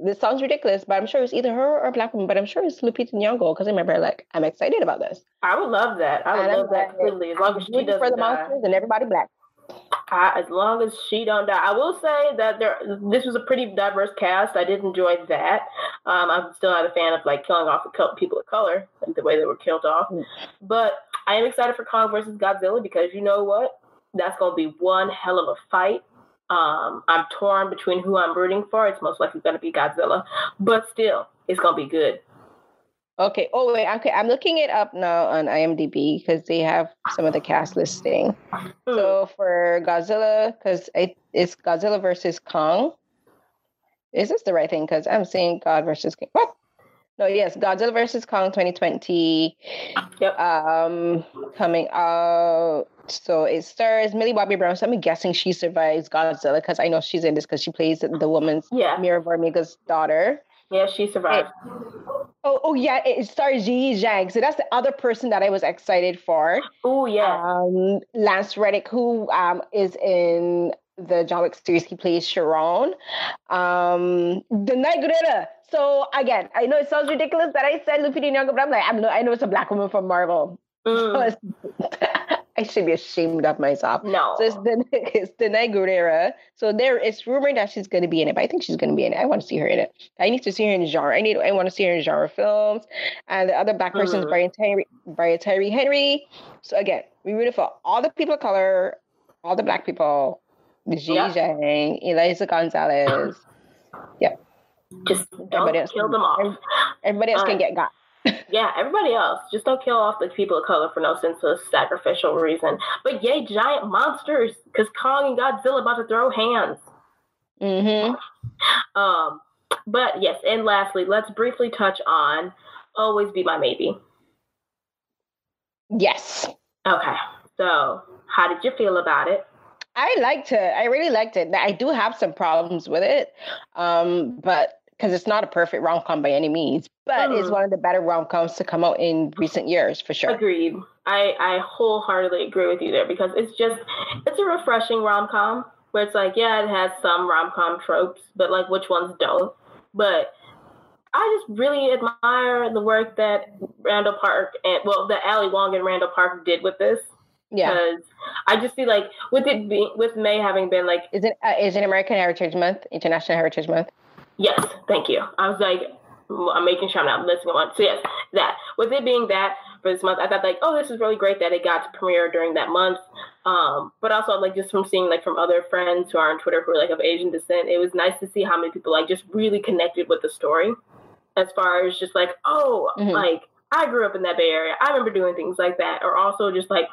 This sounds ridiculous, but I'm sure it's either her or a black woman. But I'm sure it's Lupita Nyong'o because I remember, like, I'm excited about this. I would love that. I would and love I'm that completely. As long as she does for the die. monsters and everybody black. I, as long as she don't die, I will say that there. This was a pretty diverse cast. I did enjoy that. Um, I'm still not a fan of like killing off people of color and the way they were killed off. Mm. But I am excited for Kong versus Godzilla because you know what? That's going to be one hell of a fight. Um, I'm torn between who I'm rooting for. It's most likely going to be Godzilla, but still, it's going to be good. Okay. Oh wait. Okay. I'm looking it up now on IMDb because they have some of the cast listing. So for Godzilla, because it's Godzilla versus Kong. Is this the right thing? Because I'm saying God versus King. What? No, yes, Godzilla versus Kong 2020. Yep. Um, coming out. So it stars Millie Bobby Brown. So I'm guessing she survives Godzilla because I know she's in this because she plays the woman's yeah. Vera Farmiga's daughter. Yeah, she survived. Oh, oh yeah, it stars Yi Zhang. So that's the other person that I was excited for. Oh yeah. Um, Lance Reddick, who um is in the John Wick series, he plays Charon. Um, Danai Gurira. So again, I know it sounds ridiculous that I said Lupita Nyong'o, but I'm like, I'm, I know it's a black woman from Marvel. Mm. I should be ashamed of myself. No. So it's the it's the Danai Gurira. So there it's rumored that she's gonna be in it, but I think she's gonna be in it. I want to see her in it. I need to see her in genre. I need I want to see her in genre films. And the other black person mm. is Brian Tyree Brian Tyree Henry. So again, we root for all the people of color, all the black people, Xi yeah. Zhang, Eliza Gonzalez. Yep. Just don't else, kill them off. Everybody else uh, can get got. Yeah, everybody else. Just don't kill off the people of color for no sense of sacrificial reason. But yay, giant monsters, because Kong and Godzilla about to throw hands. Mm-hmm. Um, but yes, and lastly, let's briefly touch on Always Be My Maybe. Yes. Okay. So, how did you feel about it? I liked it. I really liked it. I do have some problems with it, um, but because it's not a perfect rom com by any means, but mm. it's one of the better rom coms to come out in recent years for sure. Agreed. I I wholeheartedly agree with you there because it's just it's a refreshing rom com where it's like yeah it has some rom com tropes, but like which ones don't. But I just really admire the work that Randall Park and well that Ali Wong and Randall Park did with this. Yeah. Because I just feel like with it being with May having been like is it uh, is it American Heritage Month, International Heritage Month? Yes, thank you. I was like, I'm making sure I'm not missing one. So yes, that with it being that for this month, I thought like, oh, this is really great that it got to premiere during that month. Um, but also like just from seeing like from other friends who are on Twitter who are like of Asian descent, it was nice to see how many people like just really connected with the story. As far as just like, oh, mm-hmm. like I grew up in that Bay Area. I remember doing things like that. Or also just like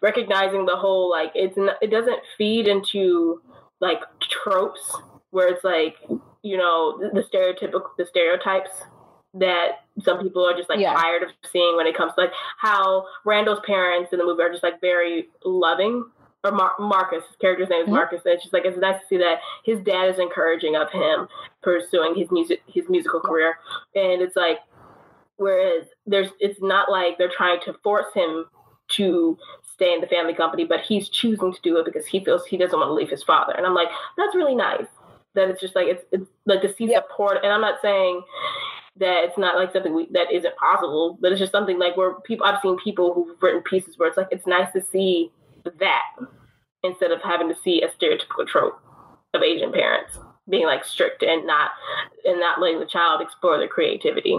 recognizing the whole like it's not, it doesn't feed into like tropes where it's like you know the, stereotypical the stereotypes that some people are just like yeah. tired of seeing when it comes to like how Randall's parents in the movie are just like very loving. Or Mar- Marcus, his character's name is mm-hmm. Marcus. And it's just like it's nice to see that his dad is encouraging of him pursuing his music, his musical career, and it's like, whereas there's, it's not like they're trying to force him to stay in the family company, but he's choosing to do it because he feels he doesn't want to leave his father. And I'm like, that's really nice that it's just like it's it's like to see yep. support. And I'm not saying that it's not like something we, that isn't possible, but it's just something like where people I've seen people who've written pieces where it's like it's nice to see that instead of having to see a stereotypical trope of Asian parents being like strict and not and not letting the child explore their creativity.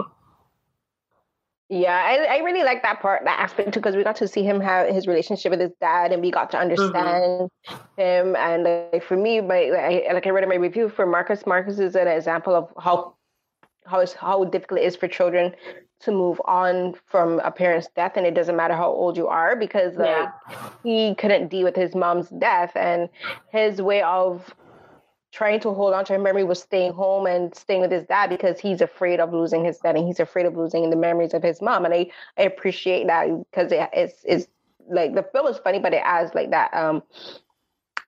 Yeah, I, I really like that part, that aspect too, because we got to see him have his relationship with his dad, and we got to mm-hmm. understand mm-hmm. him. And like for me, my like I, like I read in my review for Marcus. Marcus is an example of how how how difficult it is for children to move on from a parent's death, and it doesn't matter how old you are, because like yeah. he couldn't deal with his mom's death, and his way of trying to hold on to her memory was staying home and staying with his dad because he's afraid of losing his dad and he's afraid of losing the memories of his mom. And I, I appreciate that because it, it's, it's like the film is funny, but it adds like that um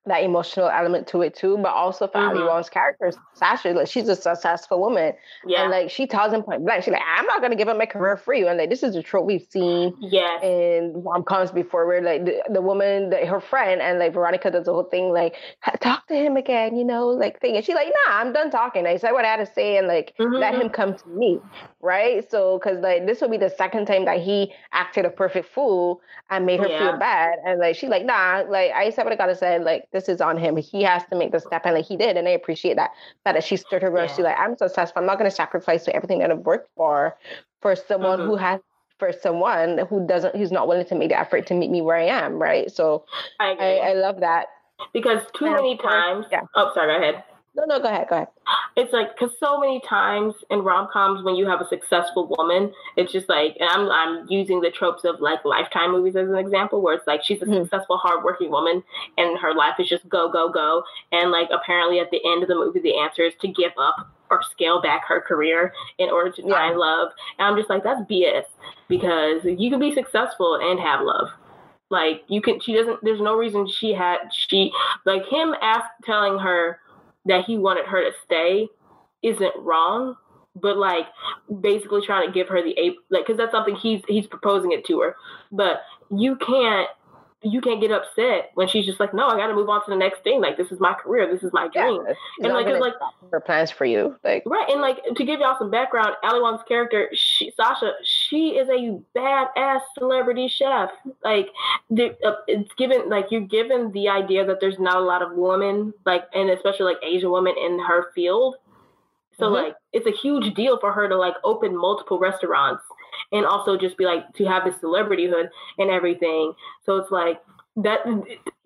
that emotional element to it too, but also for mm-hmm. Ali Wong's character, Sasha, like she's a successful woman. Yeah. And like she tells him point blank, she's like, I'm not gonna give up my career for you. And like this is a trope we've seen yes. in rom coms before where like the, the woman, the, her friend, and like Veronica does the whole thing, like, talk to him again, you know, like thing. And she's like, nah, I'm done talking. I said what I had to say and like mm-hmm. let him come to me. Right. So cause like this will be the second time that he acted a perfect fool and made her yeah. feel bad. And like she's like, nah, like I said what I gotta say, like this is on him. He has to make the step, and like he did, and I appreciate that. That she stood her ground. Yeah. She's like, I'm so successful. I'm not going to sacrifice everything that I've worked for for someone mm-hmm. who has for someone who doesn't who's not willing to make the effort to meet me where I am. Right. So I I, I love that because too and many times. Yeah. Oh, sorry. Go ahead. No, no, go ahead. Go ahead. it's like because so many times in rom coms when you have a successful woman, it's just like, and I'm I'm using the tropes of like Lifetime movies as an example, where it's like she's a mm-hmm. successful, hardworking woman, and her life is just go go go, and like apparently at the end of the movie, the answer is to give up or scale back her career in order to yeah. find love. And I'm just like, that's BS because you can be successful and have love. Like you can, she doesn't. There's no reason she had she like him ask telling her that he wanted her to stay isn't wrong, but like basically trying to give her the ape like because that's something he's he's proposing it to her. But you can't you can't get upset when she's just like, no, I got to move on to the next thing. Like, this is my career. This is my dream. Yeah, and like, like her plans for you, like right. And like to give y'all some background, Ali Wong's character, she, Sasha, she is a badass celebrity chef. Like, the, uh, it's given like you're given the idea that there's not a lot of women, like, and especially like Asian women in her field. So mm-hmm. like, it's a huge deal for her to like open multiple restaurants and also just be like to have this celebrityhood and everything. So it's like that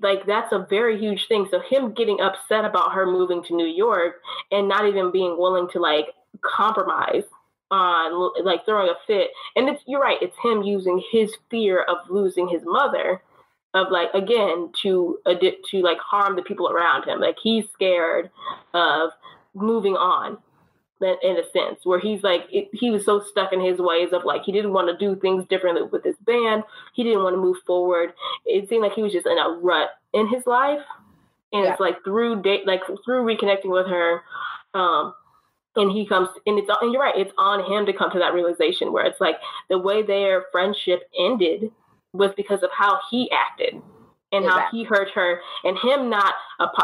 like that's a very huge thing. So him getting upset about her moving to New York and not even being willing to like compromise on like throwing a fit. And it's you're right, it's him using his fear of losing his mother of like again to to like harm the people around him. Like he's scared of moving on in a sense where he's like it, he was so stuck in his ways of like he didn't want to do things differently with his band he didn't want to move forward it seemed like he was just in a rut in his life and yeah. it's like through date like through reconnecting with her um and he comes and it's and you're right it's on him to come to that realization where it's like the way their friendship ended was because of how he acted and exactly. how he hurt her and him not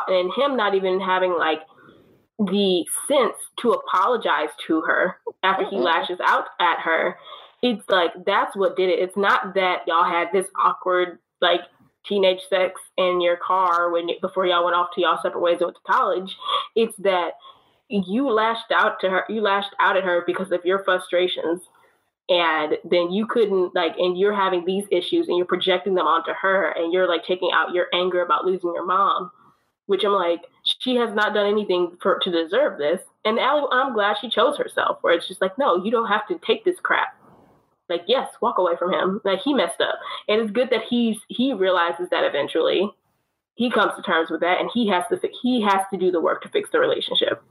and him not even having like the sense to apologize to her after he mm-hmm. lashes out at her. It's like that's what did it. It's not that y'all had this awkward like teenage sex in your car when before y'all went off to y'all separate ways and went to college. It's that you lashed out to her. You lashed out at her because of your frustrations, and then you couldn't like, and you're having these issues, and you're projecting them onto her, and you're like taking out your anger about losing your mom which I'm like, she has not done anything for to deserve this. And I'm glad she chose herself, where it's just like, no, you don't have to take this crap. Like, yes, walk away from him. Like he messed up, and it's good that he's he realizes that eventually. He comes to terms with that, and he has to he has to do the work to fix the relationship.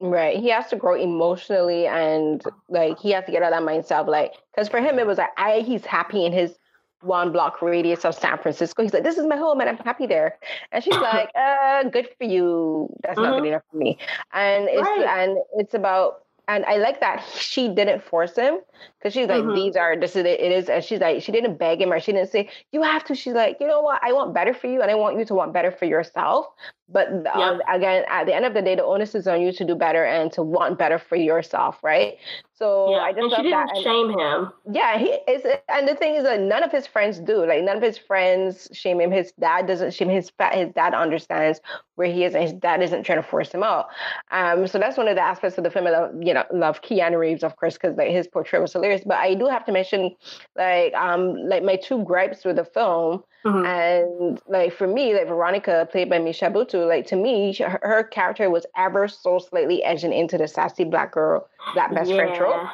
Right. He has to grow emotionally, and like he has to get out of that mindset of like, because for him it was like, I he's happy in his one block radius of San Francisco. He's like, This is my home and I'm happy there. And she's like, uh, good for you. That's mm-hmm. not good mm-hmm. enough for me. And it's right. and it's about and I like that she didn't force him because she's like, mm-hmm. these are this is it, it is, and she's like, she didn't beg him or she didn't say you have to. She's like, you know what, I want better for you, and I want you to want better for yourself. But um, again, at the end of the day, the onus is on you to do better and to want better for yourself, right? So yeah. I just and she didn't that. shame him. Yeah, he is, and the thing is that none of his friends do. Like none of his friends shame him. His dad doesn't shame his his dad understands where he is, and his dad isn't trying to force him out. Um, so that's one of the aspects of the film. I love, you know, love Keanu Reeves, of course, because like his portrayal was hilarious. But I do have to mention, like, um, like my two gripes with the film Mm-hmm. And like for me, like Veronica, played by Michelle Buteau, like to me, her, her, character was ever so slightly edging into the sassy black girl, black best yeah. friend trope.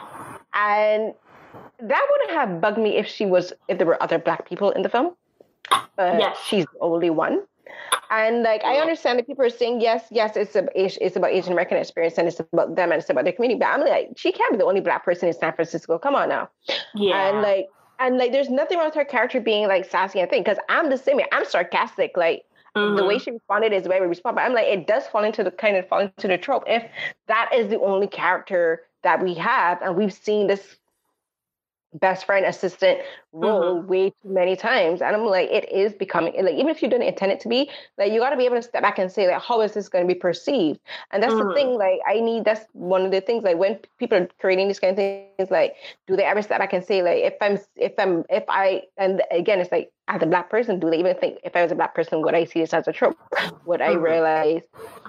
And that wouldn't have bugged me if she was if there were other black people in the film. But yes. she's the only one. And like I understand that people are saying yes, yes, it's a, it's about Asian American experience and it's about them and it's about their community. But I'm like, she can't be the only black person in San Francisco. Come on now. Yeah. And like and like there's nothing wrong with her character being like sassy and thing because I'm the same. I'm sarcastic. Like mm-hmm. the way mm-hmm. she responded is the way we respond. But I'm like, it does fall into the kind of fall into the trope if that is the only character that we have, and we've seen this best friend assistant role mm-hmm. way too many times and i'm like it is becoming like even if you didn't intend it to be like you got to be able to step back and say like how is this going to be perceived and that's mm-hmm. the thing like i need that's one of the things like when people are creating these kind of things like do they ever step back and say like if i'm if i'm if i and again it's like as a black person do they even think if i was a black person would i see this as a trope would i mm-hmm. realize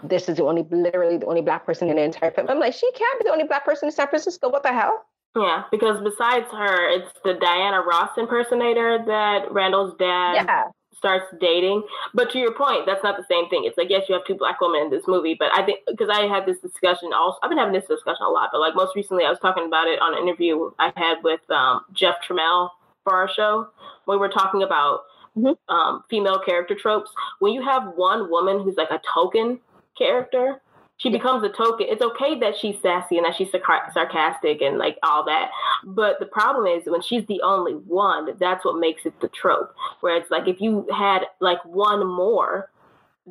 this is the only literally the only black person in the entire film i'm like she can't be the only black person in san francisco what the hell yeah, because besides her, it's the Diana Ross impersonator that Randall's dad yeah. starts dating. But to your point, that's not the same thing. It's like yes, you have two black women in this movie, but I think because I had this discussion also, I've been having this discussion a lot. But like most recently, I was talking about it on an interview I had with um, Jeff Trammell for our show. We were talking about mm-hmm. um, female character tropes. When you have one woman who's like a token character, she becomes a token. It's okay that she's sassy and that she's sarcastic and like all that. But the problem is when she's the only one, that's what makes it the trope. Where it's like if you had like one more,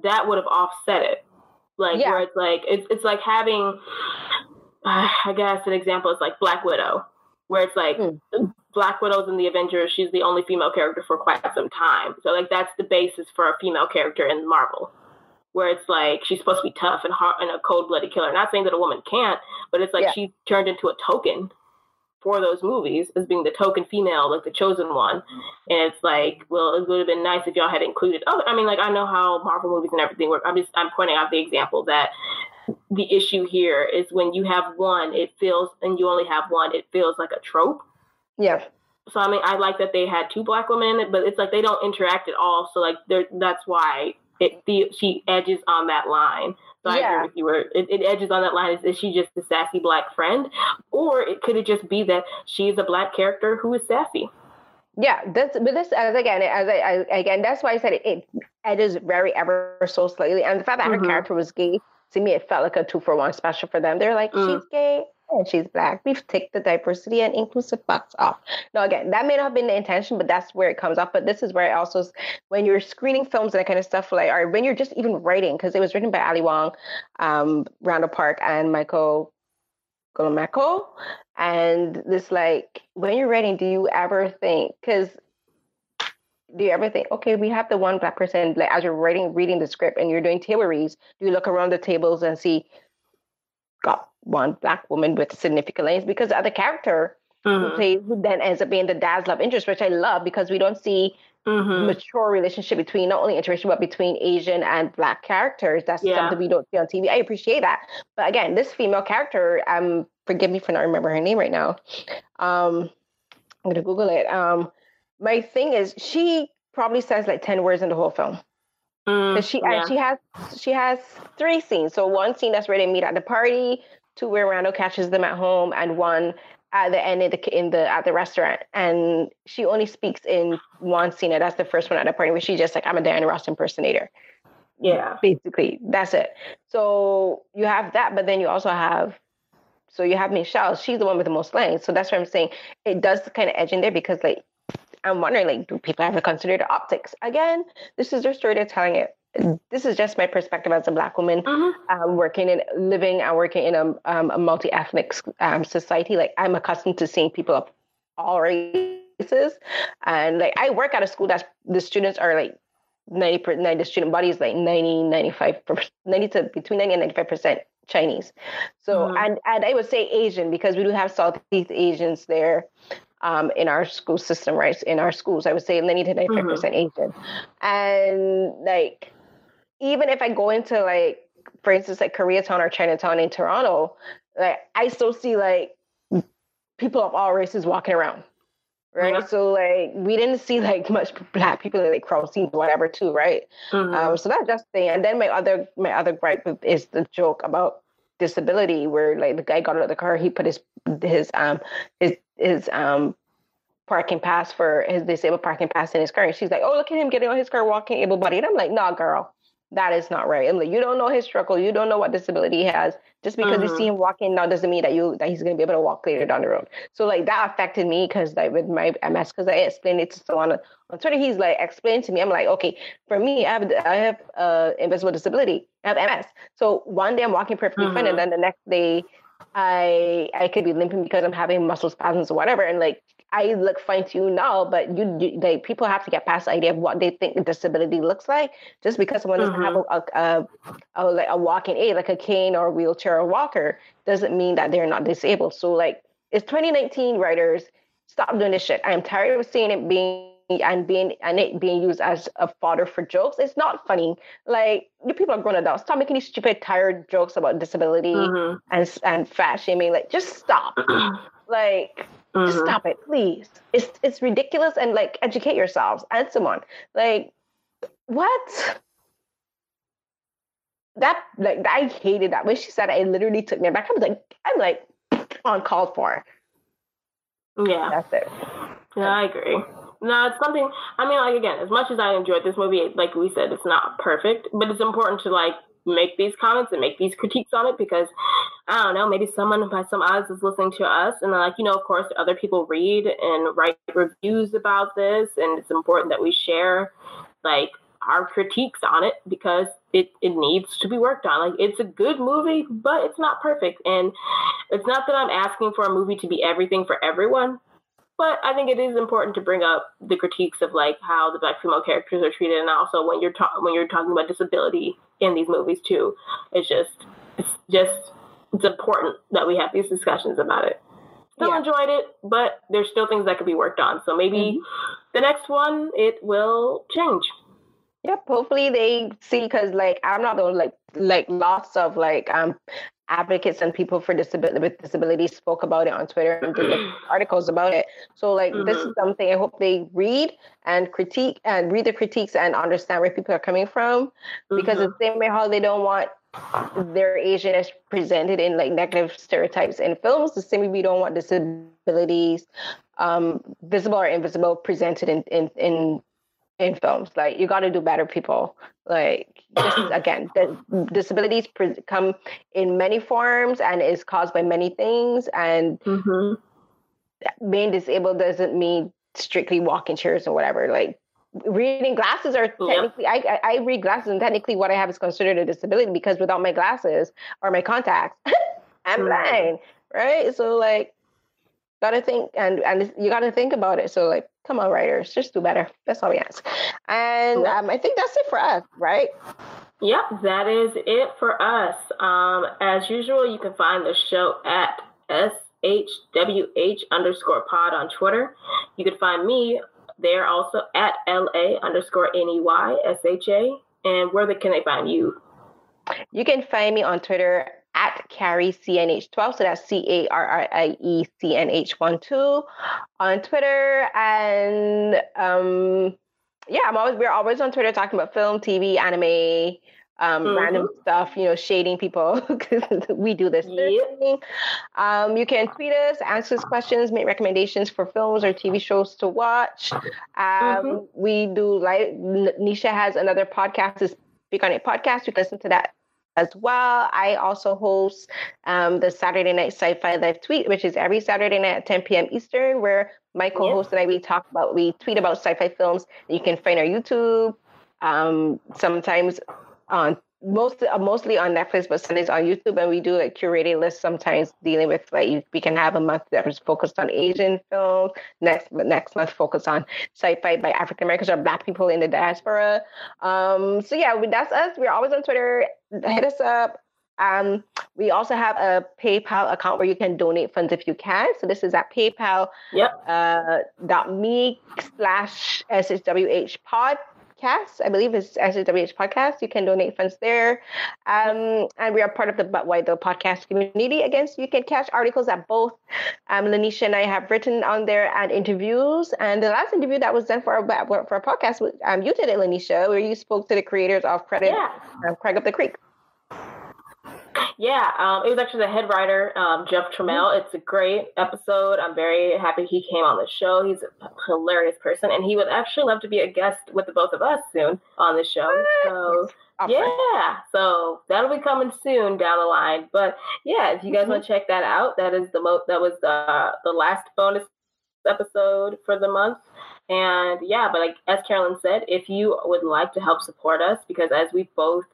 that would have offset it. Like yeah. where it's like it's it's like having, uh, I guess an example is like Black Widow, where it's like mm. Black Widow's in the Avengers. She's the only female character for quite some time. So like that's the basis for a female character in Marvel where it's like she's supposed to be tough and hard and a cold blooded killer. Not saying that a woman can't, but it's like yeah. she turned into a token for those movies as being the token female, like the chosen one. And it's like, well, it would have been nice if y'all had included. Oh, I mean, like I know how Marvel movies and everything work. I'm just I'm pointing out the example that the issue here is when you have one, it feels, and you only have one, it feels like a trope. Yeah. So I mean, I like that they had two black women, in it, but it's like they don't interact at all. So like, that's why it she edges on that line. So yeah. I agree with you. Where it, it, edges on that line. Is, is she just a sassy black friend, or it could it just be that she's a black character who is sassy? Yeah, that's but this as again as I, I again that's why I said it, it edges very ever so slightly, and the fact that mm-hmm. her character was gay to me it felt like a two for one special for them. They're like mm. she's gay, and she's black. We've ticked the diversity and inclusive box off. Now, again, that may not have been the intention, but that's where it comes up. But this is where it also, when you're screening films and that kind of stuff, like, or when you're just even writing, because it was written by Ali Wong, um, Randall Park, and Michael Golamco. And this, like, when you're writing, do you ever think, because do you ever think, okay, we have the one black person, like as you're writing, reading the script and you're doing table reads, do you look around the tables and see, got one black woman with significant lines because the other character mm-hmm. who plays who then ends up being the dad's love interest, which I love because we don't see mm-hmm. mature relationship between not only interracial but between Asian and black characters. That's yeah. something we don't see on TV. I appreciate that, but again, this female character, um, forgive me for not remember her name right now. Um, I'm gonna Google it. Um, my thing is she probably says like ten words in the whole film. Mm, she yeah. she has she has three scenes. So one scene that's where they meet at the party, two where Randall catches them at home, and one at the end in the in the at the restaurant. And she only speaks in one scene, and that's the first one at the party where she's just like, "I'm a Diana Ross impersonator." Yeah, basically that's it. So you have that, but then you also have. So you have Michelle. She's the one with the most lines. So that's what I'm saying. It does kind of edge in there because like I'm wondering, like, do people ever consider the optics? Again, this is their story. They're telling it this is just my perspective as a black woman mm-hmm. um, working and living and working in a, um, a multi-ethnic um, society like i'm accustomed to seeing people of all races and like i work at a school that the students are like 90 percent the student body is like 90 95 90 to between 90 and 95 percent chinese so mm-hmm. and and i would say asian because we do have southeast asians there um, in our school system, right? In our schools, I would say 90 to 95 mm-hmm. percent Asian, and like even if I go into like, for instance, like Koreatown or Chinatown in Toronto, like I still see like people of all races walking around. Right. Mm-hmm. So like we didn't see like much black people in like crowd scenes or whatever too, right? Mm-hmm. Um, so that's just thing. And then my other my other gripe is the joke about disability where like the guy got out of the car, he put his his um his his um parking pass for his disabled parking pass in his car. And she's like, Oh, look at him getting on his car walking able bodied. I'm like, nah, girl that is not right. And like, you don't know his struggle. You don't know what disability he has. Just because you see him walking now doesn't mean that you that he's gonna be able to walk later down the road. So like that affected me because like with my MS, because I explained it to someone on Twitter. He's like explained to me. I'm like, okay, for me, I have I have uh invisible disability. I have MS. So one day I'm walking perfectly mm-hmm. fine, and mm-hmm. then the next day I I could be limping because I'm having muscle spasms or whatever. And like I look fine to you now, but you, you like people have to get past the idea of what they think disability looks like. Just because someone doesn't have mm-hmm. a, a, a, a, like a walking aid, like a cane or a wheelchair or walker, doesn't mean that they're not disabled. So like it's 2019 writers, stop doing this shit. I'm tired of seeing it being and being and it being used as a fodder for jokes. It's not funny. Like the people are grown adults. Stop making these stupid, tired jokes about disability mm-hmm. and and fat shaming. Like just stop. like Mm-hmm. Just stop it, please. It's it's ridiculous and like educate yourselves and someone. Like what? That like I hated that when she said it, it literally took me back. I was like, I'm like uncalled for. Yeah, that's it. Yeah, I agree. No, it's something. I mean, like again, as much as I enjoyed this movie, like we said, it's not perfect, but it's important to like make these comments and make these critiques on it because I don't know, maybe someone by some odds is listening to us and like, you know, of course other people read and write reviews about this and it's important that we share like our critiques on it because it, it needs to be worked on. Like it's a good movie, but it's not perfect. And it's not that I'm asking for a movie to be everything for everyone, but I think it is important to bring up the critiques of like how the black female characters are treated, and also when you're ta- when you're talking about disability in these movies too. It's just it's just it's important that we have these discussions about it. Still yeah. enjoyed it, but there's still things that could be worked on. So maybe mm-hmm. the next one it will change. Yep. Hopefully they see because like I'm not the like like lots of like um advocates and people for disability with disabilities spoke about it on Twitter and did articles about it. So like mm-hmm. this is mm-hmm. something I hope they read and critique and read the critiques and understand where people are coming from. Mm-hmm. Because the same way how they don't want their Asian is presented in like negative stereotypes in films, the same way we don't want disabilities, um, visible or invisible, presented in in in in films. Like you got to do better, people. Like just again, the disabilities pre- come in many forms and is caused by many things. And mm-hmm. being disabled doesn't mean strictly walking chairs or whatever. Like reading glasses are technically I, I read glasses and technically what I have is considered a disability because without my glasses or my contacts, I'm mm-hmm. blind. Right. So like gotta think and and you gotta think about it. So like come on, writers, just do better. That's all we ask. And um, I think that's it for us, right? Yep, that is it for us. Um, as usual, you can find the show at SHWH underscore pod on Twitter. You can find me there also at LA underscore NEYSHA. And where the can they find you? You can find me on Twitter at Carrie CNH12. So that's C A R R I E C N H 1 2 on Twitter. And um, yeah, I'm always we're always on Twitter talking about film, TV, anime, um, mm-hmm. random stuff, you know, shading people because we do this yep. Um, you can tweet us, ask us questions, make recommendations for films or TV shows to watch. Um, mm-hmm. We do like Nisha has another podcast, Speak on It podcast. You can listen to that as well. I also host um, the Saturday Night Sci-Fi Live Tweet, which is every Saturday night at 10 p.m. Eastern, where my co-host and I we talk about we tweet about sci-fi films. You can find our YouTube. Um, sometimes on most uh, mostly on Netflix, but Sundays on YouTube, and we do like curated lists sometimes dealing with like we can have a month that was focused on Asian films, next next month focused on sci-fi by African Americans or Black people in the diaspora. Um, so yeah, that's us. We're always on Twitter. Hit us up. Um, we also have a PayPal account where you can donate funds if you can. So this is at PayPal. Yep. Uh, dot me slash shwh pod podcast. I believe it's SWH podcast. You can donate funds there. Um, and we are part of the But Why Tho podcast community. Again, so you can catch articles that both um, Lanisha and I have written on there and interviews. And the last interview that was done for our, for our podcast, um, you did it, Lanisha, where you spoke to the creators of Credit, yeah. um, Craig of the Creek. Yeah, um, it was actually the head writer, um, Jeff Trammell. Mm-hmm. It's a great episode. I'm very happy he came on the show. He's a hilarious person, and he would actually love to be a guest with the both of us soon on the show. So yeah, so that'll be coming soon down the line. But yeah, if you guys mm-hmm. want to check that out, that is the mo- that was the the last bonus episode for the month. And yeah, but like as Carolyn said, if you would like to help support us, because as we both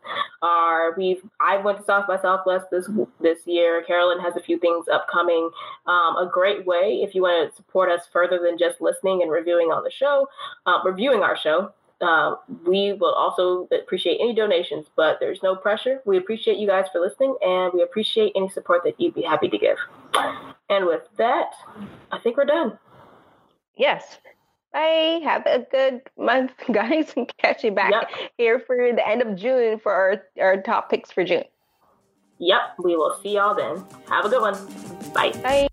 are, we've I went to South by Southwest this this year. Carolyn has a few things upcoming. Um, a great way if you want to support us further than just listening and reviewing on the show, uh, reviewing our show. Uh, we will also appreciate any donations, but there's no pressure. We appreciate you guys for listening, and we appreciate any support that you'd be happy to give. And with that, I think we're done. Yes. Bye. Have a good month, guys, and catch you back yep. here for the end of June for our, our top picks for June. Yep. We will see y'all then. Have a good one. Bye. Bye.